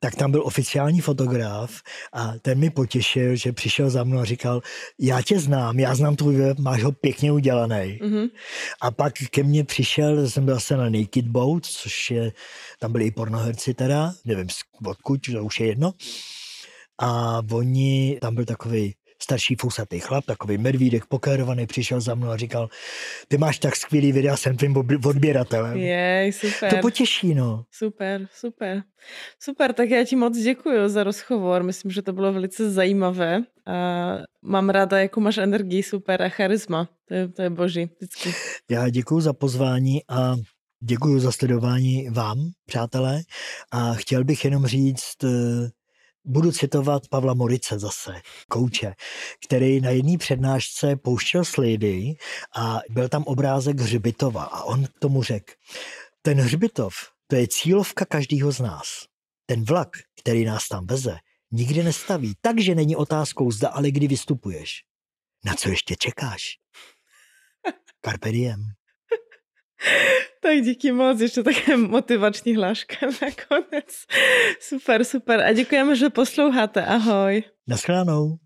tak tam byl oficiální fotograf a ten mi potěšil, že přišel za mnou a říkal, já tě znám, já znám tvůj web, máš ho pěkně udělaný. Mhm. A pak ke mně přišel, jsem byl zase na Naked Boat, což je, tam byli i pornoherci teda, nevím odkud, to už je jedno. A oni, tam byl takový starší fousatý chlap, takový medvídek pokérovaný, přišel za mnou a říkal, ty máš tak skvělý videa, jsem tvým odběratelem. Jej, super. To potěší, no. Super, super. Super, tak já ti moc děkuji za rozhovor. Myslím, že to bylo velice zajímavé. A mám ráda, jakou máš energii, super a charisma. To je, to je boží, vždycky. Já děkuji za pozvání a děkuji za sledování vám, přátelé. A chtěl bych jenom říct, eh, budu citovat Pavla Morice zase, kouče, který na jedné přednášce pouštěl slidy a byl tam obrázek hřbitova a on tomu řekl, ten hřbitov, to je cílovka každého z nás. Ten vlak, který nás tam veze, nikdy nestaví, takže není otázkou zda, ale kdy vystupuješ. Na co ještě čekáš? Carpe diem. Tak díky moc, ještě také motivační hláška nakonec. Super, super. A děkujeme, že posloucháte. Ahoj. Naschledanou.